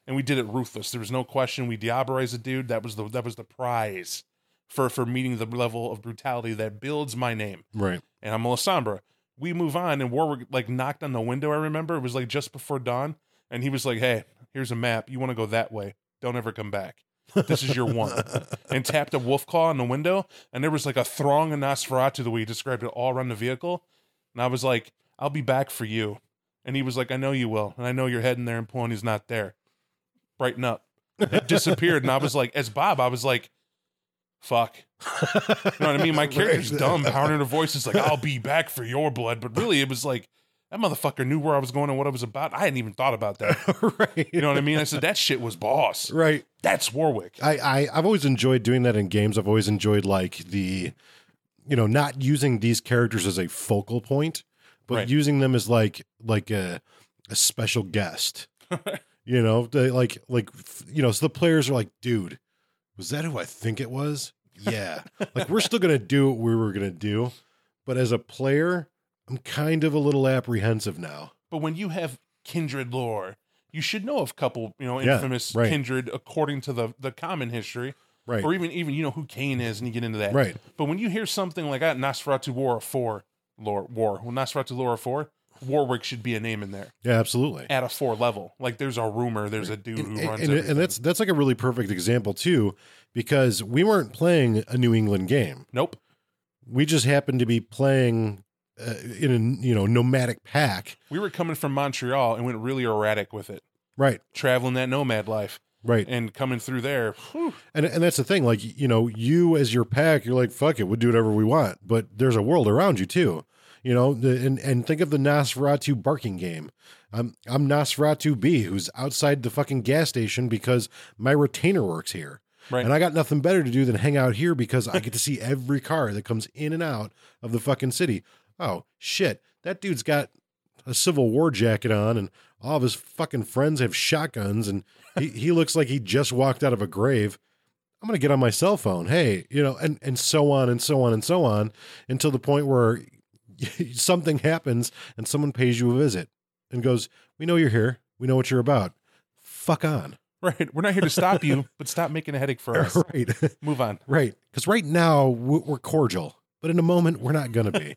and we did it ruthless. There was no question. We diabolized the dude. That was the that was the prize for for meeting the level of brutality that builds my name. Right. And I'm a Melisandre. We move on, and Warwick like knocked on the window. I remember it was like just before dawn, and he was like, "Hey, here's a map. You want to go that way? Don't ever come back. This is your one." and tapped a wolf claw on the window, and there was like a throng of Nosferatu the way he described it all around the vehicle. And I was like, "I'll be back for you." And he was like, "I know you will, and I know you're heading there, and Polonia's not there. Brighten up." It disappeared, and I was like, as Bob, I was like, "Fuck." You know what I mean? My character's dumb, powering her voice is like, "I'll be back for your blood," but really, it was like that motherfucker knew where I was going and what I was about. I hadn't even thought about that. right. You know what I mean? I said that shit was boss. Right. That's Warwick. I, I I've always enjoyed doing that in games. I've always enjoyed like the, you know, not using these characters as a focal point, but Right. using them as like like a a special guest. you know, they like like you know, so the players are like, dude, was that who I think it was? Yeah. like we're still gonna do what we were gonna do, but as a player, I'm kind of a little apprehensive now. But when you have kindred lore, you should know of couple, you know, Yeah, infamous right. kindred according to the the common history, Right. or even even you know who Cain is, and you get into that. Right. But when you hear something like that, Nosferatu War Four, lore war, well, Nosferatu Lore Four, Warwick should be a name in there Yeah, absolutely. at a four level. Like there's a rumor, there's a dude who and, runs and, everything. and that's that's like a really perfect example too because we weren't playing a new england game nope. we just happened to be playing uh, in a you know nomadic pack We were coming from Montreal and went really erratic with it, right traveling that nomad life right and coming through there. whew, and and that's the thing like you know you as your pack you're like fuck it we'll do whatever we want but there's a world around you too you know the, and and think of the Nosferatu barking game I'm I'm Nosferatu B who's outside the fucking gas station because my retainer works here Right. And I got nothing better to do than hang out here because I get to see every car that comes in and out of the fucking city. Oh, shit. That dude's got a Civil War jacket on and all of his fucking friends have shotguns and he, he looks like he just walked out of a grave. I'm going to get on my cell phone. Hey, you know, and, and so on and so on and so on until the point where something happens and someone pays you a visit and goes, We know you're here. We know what you're about. Fuck on. right. We're not here to stop you, but stop making a headache for us. right. Move on. Right. Because right now we're cordial, but in a moment we're not going to be.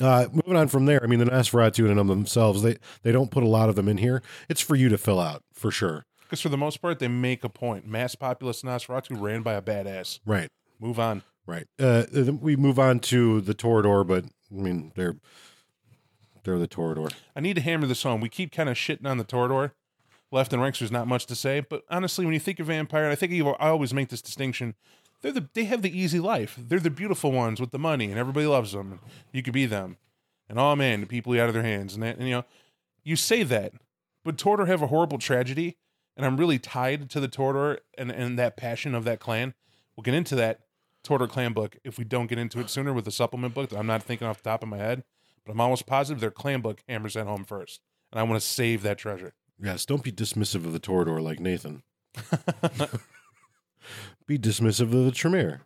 Uh, moving on from there, I mean, the Nosferatu in and of themselves, they, they don't put a lot of them in here. It's for you to fill out, for sure. Because for the most part, they make a point. Mass populous Nosferatu ran by a badass. Right. Move on. Right. Uh, we move on to the Toreador, but I mean, they're they're the Toreador. I need to hammer this home. We keep kind of shitting on the Toreador. Left and right, so there's not much to say. But honestly, when you think of vampire, and I think I always make this distinction. They're the they have the easy life. They're the beautiful ones with the money, and everybody loves them. And you could be them. And oh man, the people out of their hands, and that, and you know, you say that, but Toreador have a horrible tragedy, and I'm really tied to the Toreador and and that passion of that clan. We'll get into that Toreador clan book if we don't get into it sooner with the supplement book that I'm not thinking off the top of my head, but I'm almost positive their clan book hammers that home first, and I want to save that treasure. Yes, don't be dismissive of the Toreador like Nathan. be dismissive of the Tremere.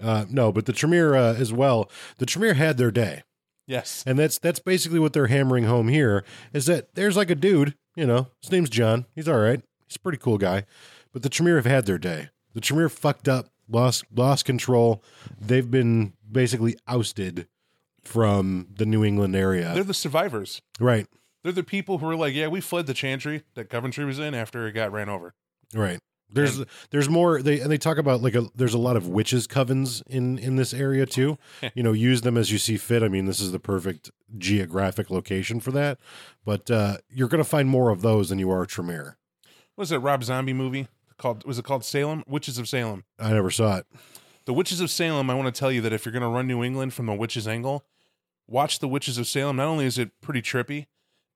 Uh, no, but the Tremere uh, as well. The Tremere had their day. Yes, And that's that's basically what they're hammering home here is that there's like a dude, you know, his name's John. He's all right. He's a pretty cool guy. But the Tremere have had their day. The Tremere fucked up, lost lost control. They've been basically ousted from the New England area. they're the survivors. right. They're the people who are like, yeah, we fled the chantry that Coventry was in after it got ran over. Right. There's there's more they and they talk about like a there's a lot of witches covens in in this area too. you know, use them as you see fit. I mean, this is the perfect geographic location for that. But uh you're going to find more of those than you are Tremere. What was that Rob Zombie movie called? Was it called Salem? Witches of Salem. I never saw it. The Witches of Salem. I want to tell you that if you're going to run New England from the witches angle, watch the Witches of Salem. Not only is it pretty trippy,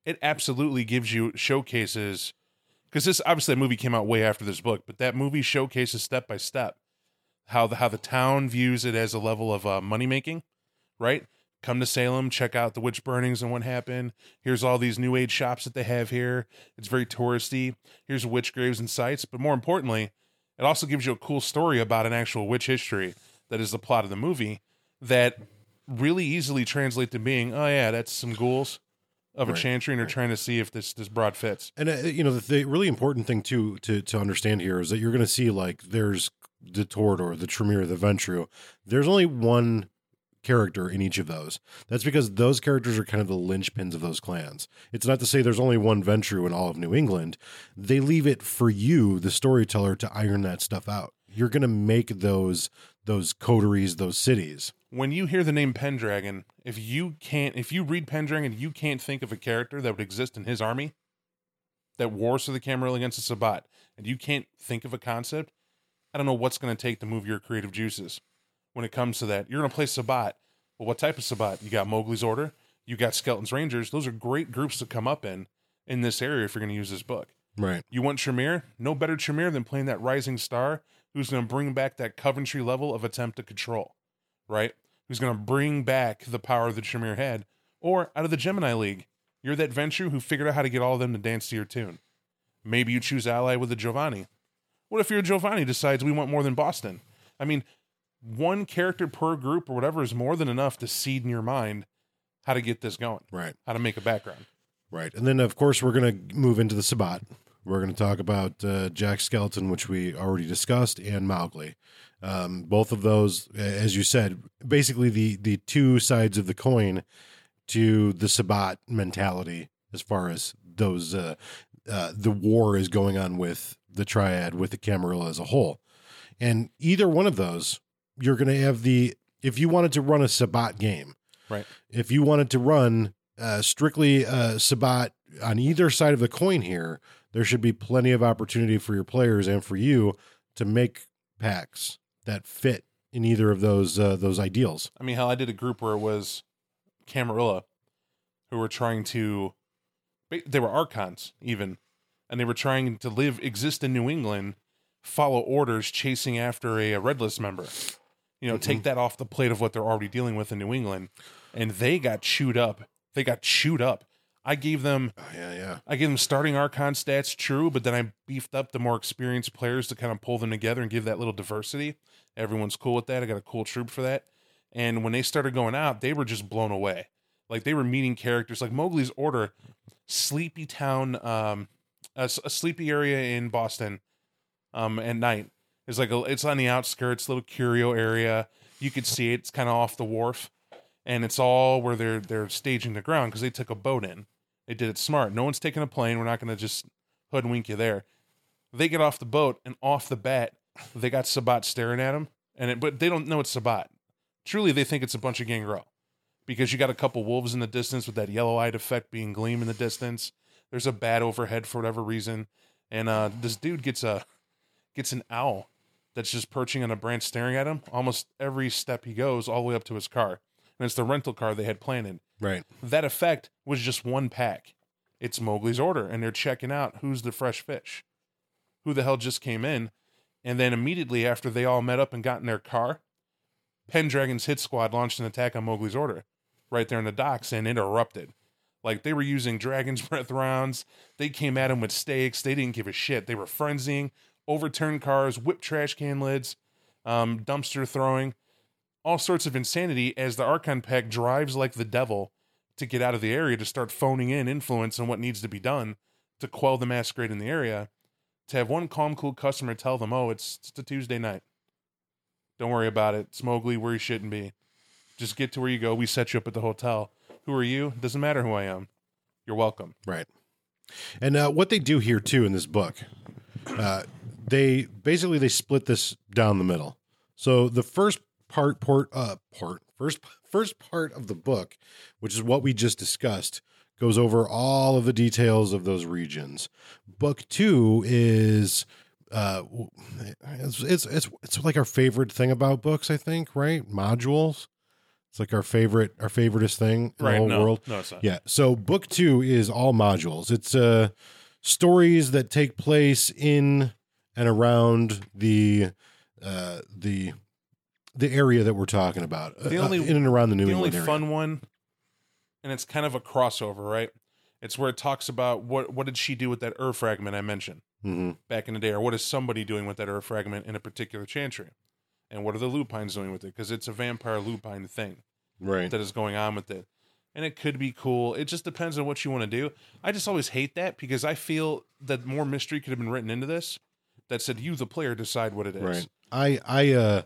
it absolutely gives you showcases. Because this obviously that movie came out way after this book, but that movie showcases step by step how the how the town views it as a level of uh, money making, right? Come to Salem, check out the witch burnings and what happened. Here's all these new age shops that they have here. It's very touristy. Here's witch graves and sites, but more importantly, it also gives you a cool story about an actual witch history that is the plot of the movie that really easily translate to being, oh yeah, that's some ghouls of a chantry, and they're trying to see if this this broad fits. And uh, you know, the, the really important thing too to to understand here is that you're going to see like there's the Toreador, the Tremere, the Ventrue, there's only one character in each of those. That's because those characters are kind of the linchpins of those clans. It's not to say there's only one Ventrue in all of New England. They leave it for you, the storyteller, to iron that stuff out. You're going to make those those coteries, those cities. When you hear the name Pendragon, if you can't, if you read Pendragon, you can't think of a character that would exist in his army that wars for the Camarilla against the Sabbat, and you can't think of a concept. I don't know what's going to take to move your creative juices when it comes to that. You're going to play Sabbat. Well, what type of Sabbat? You got Mowgli's Order, you got Skelton's Rangers. Those are great groups to come up in in this area if you're going to use this book. Right. You want Tremere? No better Tremere than playing that Rising Star who's going to bring back that Coventry level of attempt to control, right? Who's going to bring back the power that Tremere had. Or out of the Gemini League, you're that Ventrue who figured out how to get all of them to dance to your tune. Maybe you choose ally with a Giovanni. What if your Giovanni decides we want more than Boston? I mean, one character per group or whatever is more than enough to seed in your mind how to get this going, Right. how to make a background. Right. And then, of course, we're going to move into the Sabbat. We're going to talk about uh, Jack Skeleton, which we already discussed, and Mowgli. Um, both of those, as you said, basically the the two sides of the coin to the Sabbat mentality, as far as those uh, uh, the war is going on with the Triad, with the Camarilla as a whole, and either one of those, you're going to have the if you wanted to run a Sabbat game, Right. If you wanted to run uh, strictly uh, Sabbat on either side of the coin here, there should be plenty of opportunity for your players and for you to make packs that fit in either of those uh, those ideals. I mean, hell, I did a group where it was Camarilla who were trying to, they were archons even, and they were trying to live, exist in New England, follow orders, chasing after a, a red list member. You know, take that off the plate of what they're already dealing with in New England, and they got chewed up. They got chewed up. I gave them Oh, yeah, yeah. I gave them starting Archon stats, true, but then I beefed up the more experienced players to kind of pull them together and give that little diversity. Everyone's cool with that. I got a cool troop for that. And when they started going out, they were just blown away. Like they were meeting characters like Mowgli's Order, Sleepy Town, um, a, a sleepy area in Boston, um, at night. It's like a, it's on the outskirts, little curio area. You could see it. It's kind of off the wharf, and it's all where they're they're staging the ground because they took a boat in. They did it smart. No one's taking a plane. We're not going to just hoodwink you there. They get off the boat and off the bat, they got Sabbat staring at them, and it, but they don't know it's Sabbat. Truly, they think it's a bunch of Gangrel because you got a couple wolves in the distance with that yellow-eyed effect being gleam in the distance. There's a bat overhead for whatever reason, and uh, this dude gets a gets an owl that's just perching on a branch staring at him almost every step he goes all the way up to his car and it's the rental car they had planted Right. that effect was just one pack. It's Mowgli's order, and they're checking out who's the fresh fish, who the hell just came in, and then immediately after they all met up and got in their car, Pendragon's hit squad launched an attack on Mowgli's order, right there in the docks, and interrupted. Like they were using dragon's breath rounds. They came at him with stakes. They didn't give a shit. They were frenzying, overturned cars, whipped trash can lids, um, dumpster throwing all sorts of insanity as the Archon Pack drives like the devil to get out of the area to start phoning in influence on what needs to be done to quell the masquerade in the area. To have one calm, cool customer tell them, "Oh, it's, it's a Tuesday night. Don't worry about it. Smogly where you shouldn't be. Just get to where you go. We set you up at the hotel. Who are you? Doesn't matter who I am. You're welcome." Right. And uh, what they do here too in this book, uh, they basically they split this down the middle. So the first part, port, uh, part, first first part of the book, which is what we just discussed, goes over all of the details of those regions. Book two is. Uh, it's, it's it's it's like our favorite thing about books, I think, right? Modules. It's like our favorite, our favoriteest thing in the whole no, world. no, it's not. Yeah. So book two is all modules. It's uh stories that take place in and around the uh the the area that we're talking about. The Uh, only- in and around the New the only area. fun one, and it's kind of a crossover, right? It's where it talks about what what did she do with that Ur fragment I mentioned hmm back in the day, or what is somebody doing with that Ur fragment in a particular chantry, and what are the lupines doing with it? Because it's a vampire lupine thing Right. that is going on with it, and it could be cool. It just depends on what you want to do. I just always hate that because I feel that more mystery could have been written into this, that said you the player decide what it is. Right. I I uh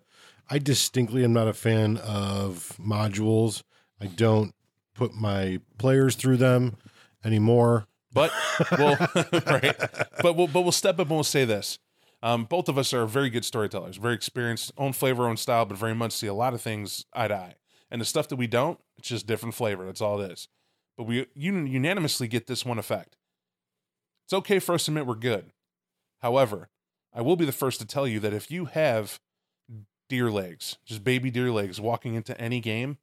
I distinctly am not a fan of modules. I don't put my players through them anymore. But we'll right. But we'll but we'll step up and we'll say this. Um, both of us are very good storytellers, very experienced, own flavor, own style, but very much see a lot of things eye to eye. And the stuff that we don't, it's just different flavor. That's all it is. But we un- unanimously get this one effect. It's okay for us to admit we're good. However, I will be the first to tell you that if you have deer legs, just baby deer legs, walking into any game,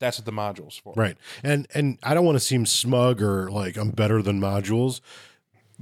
that's what the module's for. Right. And and I don't want to seem smug or like I'm better than modules,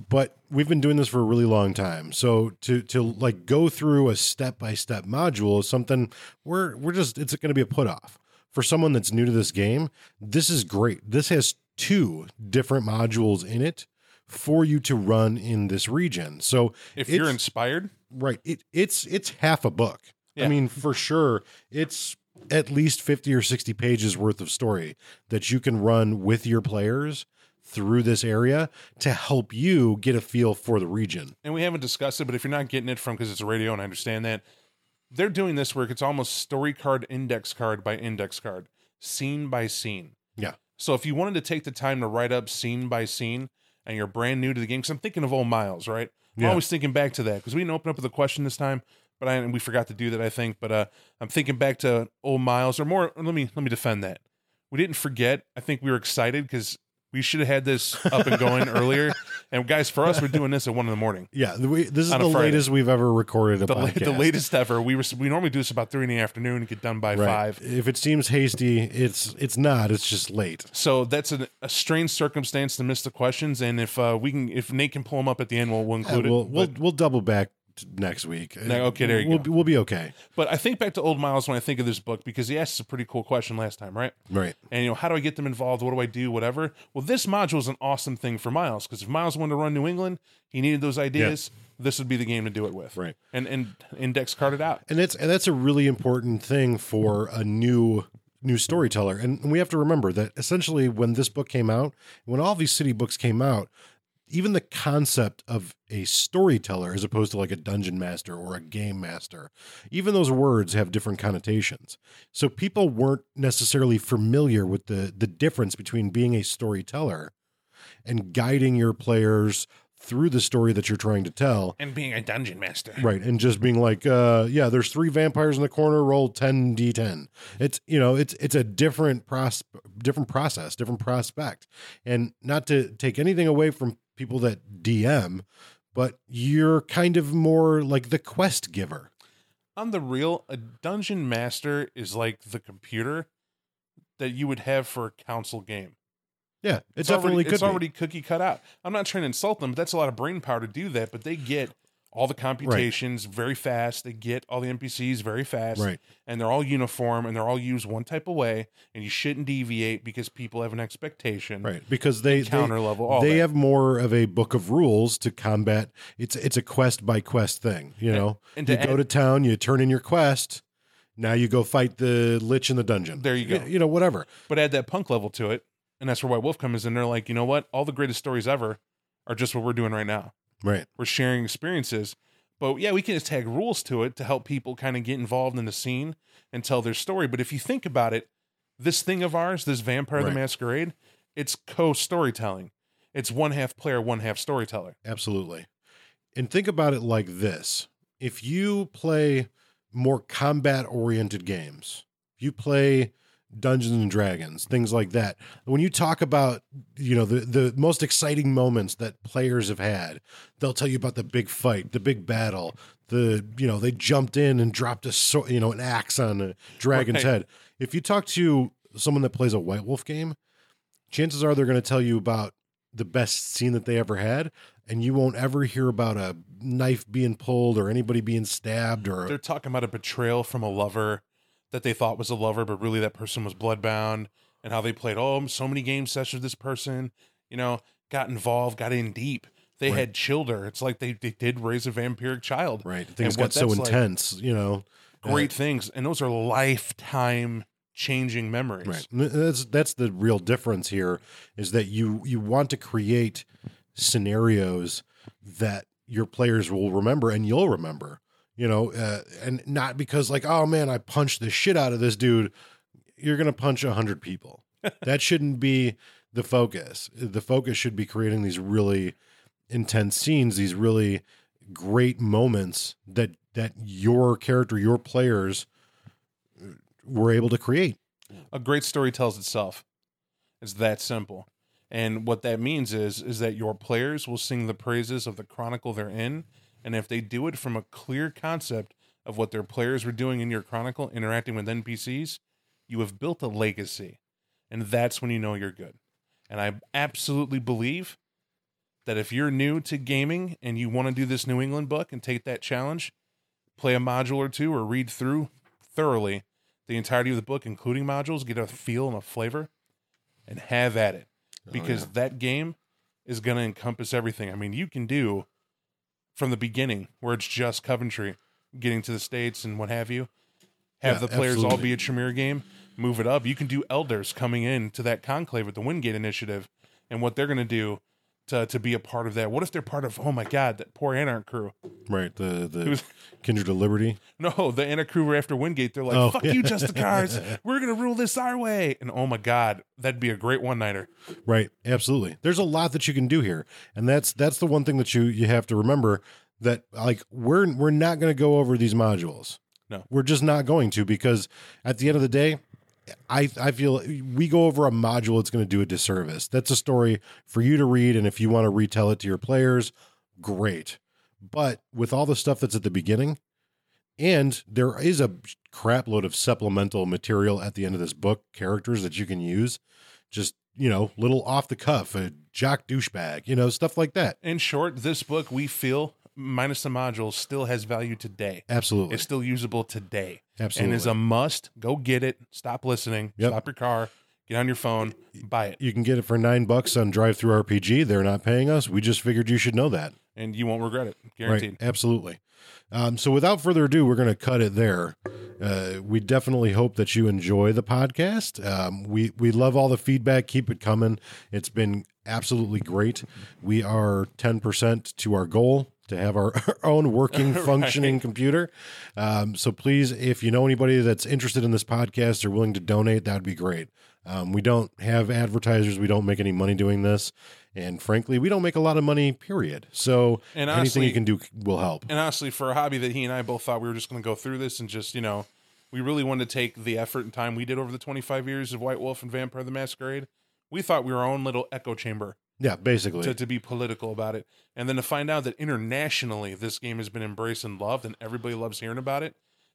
but we've been doing this for a really long time. So to to like go through a step by step module is something we're we're just it's going to be a put off. For someone that's new to this game, this is great. This has two different modules in it for you to run in this region. So If you're inspired, right, it it's it's half a book. I mean, for sure, it's at least 50 or 60 pages worth of story that you can run with your players through this area to help you get a feel for the region. and we haven't discussed it, but if you're not getting it from because it's a radio and I understand that, they're doing this work. it's almost story card, index card by index card, scene by scene. Yeah. So if you wanted to take the time to write up scene by scene and you're brand new to the game, because I'm thinking of old Miles, right? I'm Yeah. always thinking back to that because we didn't open up with a question this time, but I and we forgot to do that, I think. But uh, I'm thinking back to old Miles, or more. Let me let me defend that. We didn't forget. I think we were excited because we should have had this up and going earlier. And guys, for us, we're doing this at one in the morning. Yeah, we, this is the Friday. latest we've ever recorded a the, la- podcast. the latest ever. We were we normally do this about three in the afternoon and get done by Right. five. If it seems hasty, it's it's not. It's just late. So that's a, a strange circumstance to miss the questions. And if uh, we can, if Nate can pull them up at the end, we'll, we'll include we'll it. we'll But, we'll double back next week. No, okay, there you we'll, go. Be, we'll be okay. but I think back to old Miles when I think of this book because he asked a pretty cool question last time, right? Right. And you know, how do I get them involved? What do I do? Whatever. Well, this module is an awesome thing for Miles because if Miles wanted to run New England, he needed those ideas. This would be the game to do it with. Right. And and index card it out. and that's and that's a really important thing for a new new storyteller and we have to remember that essentially when this book came out when all these city books came out even the concept of a storyteller as opposed to like a dungeon master or a game master even those words have different connotations. So people weren't necessarily familiar with the the difference between being a storyteller and guiding your players through the story that you're trying to tell And being a dungeon master. right and just being like uh yeah there's three vampires in the corner roll 10 d10 it's you know it's it's a different pros different process different prospect and not to take anything away from people that dm but you're kind of more like the quest giver on the real, a dungeon master is like the computer that you would have for a council game. Yeah it It's definitely already, could it's be. already cookie cut out. I'm not trying to insult them, but that's a lot of brain power to do that. But they get all the computations very fast. They get all the NPCs very fast, right and they're all uniform and they're all used one type of way. And you shouldn't deviate because people have an expectation. right because they they, Counter level. All they that. have more of a book of rules to combat it's it's a quest by quest thing you know and you to go add- to town you turn in your quest now you go fight the lich in the dungeon There you go. you know whatever but add that punk level to it, and that's where White Wolf comes in. They're like, you know what? All the greatest stories ever are just what we're doing right now. right we're sharing experiences. But yeah, we can just tag rules to it to help people kind of get involved in the scene and tell their story. But if you think about it, this thing of ours, this Vampire Right. the Masquerade, it's co storytelling. It's one half player, one half storyteller. Absolutely. And think about it like this if you play more combat oriented games, if you play Dungeons and Dragons, things like that. When you talk about, you know, the the most exciting moments that players have had, they'll tell you about the big fight, the big battle, the you know, they jumped in and dropped a sword, you know, an axe on a dragon's Right. head. If you talk to someone that plays a White Wolf game, chances are they're going to tell you about the best scene that they ever had and you won't ever hear about a knife being pulled or anybody being stabbed or They're talking about a betrayal from a lover that they thought was a lover, but really that person was bloodbound, and how they played, oh, so many game sessions with this person, you know, got involved, got in deep. They Right. had children. It's like they, they did raise a vampiric child. right things got so that's like- intense you know great things and those are lifetime changing memories right that's that's the real difference here is that you you want to create scenarios that your players will remember and you'll remember. You know, uh, and not because like, oh man, I punched the shit out of this dude. You're gonna punch a hundred people. that shouldn't be the focus. The focus should be creating these really intense scenes, these really great moments that that your character, your players were able to create. A great story tells itself. It's that simple. And what that means is is that your players will sing the praises of the chronicle they're in, and if they do it from a clear concept of what their players were doing in your chronicle interacting with NPCs, you have built a legacy. And that's when you know you're good. And I absolutely believe that if you're new to gaming and you want to do this New England book and take that challenge, play a module or two or read through thoroughly the entirety of the book, including modules, get a feel and a flavor, and have at it. Oh, because that game is going to encompass everything. I mean, you can do from the beginning where it's just Coventry getting to the States and what have you, have Yeah, the players all be a Tremere game, move it up. You can do Elders coming in to that conclave with the Wingate Initiative and what they're going to do to, to be a part of that. What if they're part of, oh my God, that poor Anarch crew? Right. The the was- Kindred of Liberty. No, the Anna crew were after Wingate. They're like, Oh, fuck you, Justicars. We're going to rule this our way. And oh my God, that'd be a great one nighter. Right. Absolutely. There's a lot that you can do here. And that's that's the one thing that you you have to remember that like we're we're not to go over these modules. No. We're just not going to because at the end of the day I I feel we go over a module it's going to do a disservice. That's a story for you to read and if you want to retell it to your players, great. But with all the stuff that's at the beginning and there is a crap load of supplemental material at the end of this book, characters that you can use just you know little off the cuff a jock douchebag you know stuff like that In short, this book, we feel, minus the modules, still has value today. absolutely It's still usable today. absolutely And is a must. Go get it. Stop listening. Yep. Stop your car. Get on your phone. Buy it. you can get it for nine bucks on DriveThruRPG they're not paying us we just figured you should know that And you won't regret it. Guaranteed. right absolutely um, so without further ado we're going to cut it there uh, we definitely hope that you enjoy the podcast um, we we love all the feedback keep it coming it's been absolutely great we are 10% to our goal to have our, our own working functioning computer. Um, so please if you know anybody that's interested in this podcast or willing to donate that would be great. Um, we don't have advertisers. We don't make any money doing this. And frankly we don't make a lot of money period. So And anything you can do will help. And honestly, for a hobby that he and I both thought we were just going to go through this and just, you know, we really wanted to take the effort and time we did over the 25 years of White Wolf and Vampire the Masquerade. We thought we were our own little echo chamber yeah basically to, to be political about it. And then to find out that internationally this game has been embraced and loved and everybody loves hearing about it,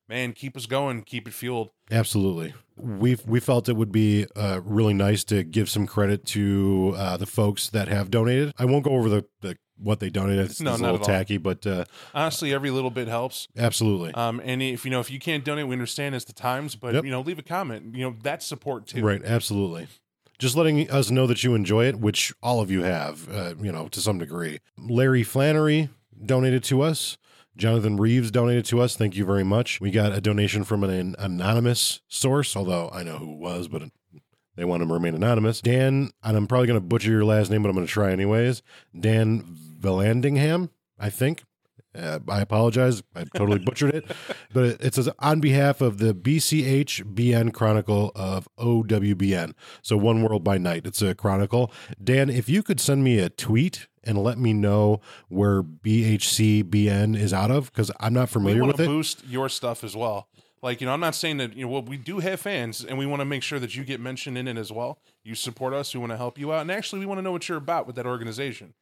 man, keep us going, keep it fueled. Absolutely. We we felt it would be uh, really nice to give some credit to uh, the folks that have donated. I won't go over the, the what they donated. It's, No, it's a little tacky, but uh, Honestly, every little bit helps. absolutely. Um, and if you know if you can't donate, we understand it's the times, but Yep. you know, leave a comment. You know, that's support too. Right, absolutely. Just letting us know that you enjoy it, which all of you have, uh, you know, to some degree. Larry Flannery donated to us. Jonathan Reeves donated to us. Thank you very much. We got a donation from an anonymous source, although I know who it was, but they want him to remain anonymous. Dan, and I'm probably going to butcher your last name, but I'm going to try anyways. Dan Vallandingham, I think. Uh, I apologize. I totally butchered it. But it, it says on behalf of the BCHBN Chronicle of OWBN. So One World by Night. It's a chronicle. Dan, if you could send me a tweet and let me know where BHCBN is out of, because I'm not We familiar want with to it. boost your stuff as well. Like, you know, I'm not saying that, you know, well, we do have fans and we want to make sure that you get mentioned in it as well. You support us, we want to help you out. And actually, we want to know what you're about with that organization.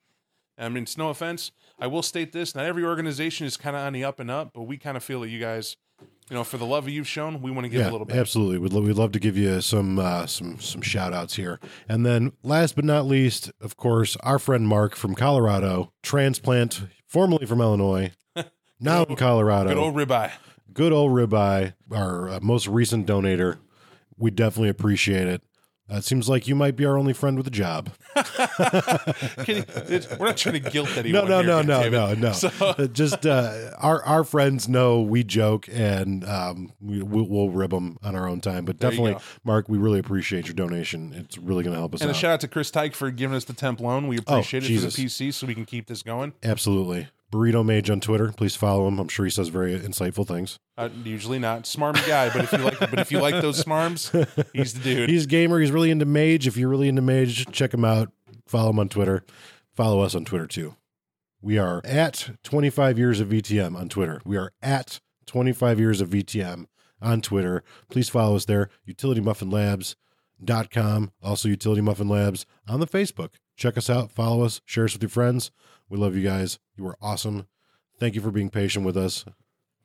I mean, it's no offense. I will state this not every organization is kind of on the up and up, but we kind of feel that you guys, you know, for the love you've shown, we want to give yeah, a little bit. absolutely. We'd, lo- we'd love to give you some uh, some some shout outs here. And then last but not least, of course, our friend Mark from Colorado, transplant, formerly from Illinois, now in Colorado. Good old ribeye. good old ribeye, our uh, most recent donator. We definitely appreciate it. Uh, it seems like you might be our only friend with a job. Can you- we're not trying to guilt No, anyone. no, here, no, no, no, no. So, Uh, Just uh, our our friends know we joke and um, we, we'll, we'll rib them on our own time. But There definitely. Mark, we really appreciate your donation. It's really going to help us and a shout out to Chris Tyke for giving us the temp loan. We appreciate it Oh, Jesus. for the PC so we can keep this going. Absolutely. Burrito Mage on Twitter. Please follow him. I'm sure he says very insightful things. Uh, usually not smarmy guy, but if you like, but if you like those smarms, he's the dude. He's a gamer. He's really into Mage. If you're really into Mage, check him out. Follow him on Twitter. Follow us on Twitter too. We are at 25 years of VTM on Twitter. We are at 25 years of VTM on Twitter. Please follow us there. UtilityMuffinLabs.com. Also, Utility Muffin Labs on the Facebook. Check us out. Follow us. Share us with your friends. We love you guys. You are awesome. Thank you for being patient with us,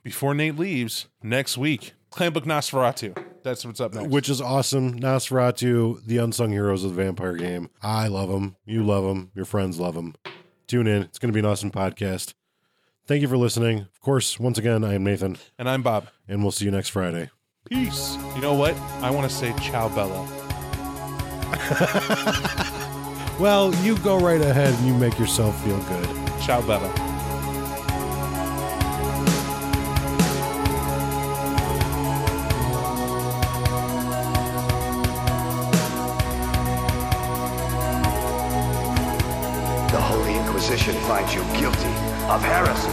Before Nate leaves next week, Clan Book Nosferatu. That's what's up next. which is awesome. Nosferatu, the unsung heroes of the vampire game. I love them. You love them. Your friends love them. Tune in. It's going to be an awesome podcast. Thank you for listening. Of course, once again, I am Nathan, and I'm Bob. and we'll see you next Friday. Peace. You know what? I want to say ciao, Bella. Well, you go right ahead and you make yourself feel good. Ciao, Bella. The Holy Inquisition finds you guilty of heresy,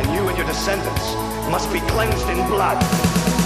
and you and your descendants must be cleansed in blood.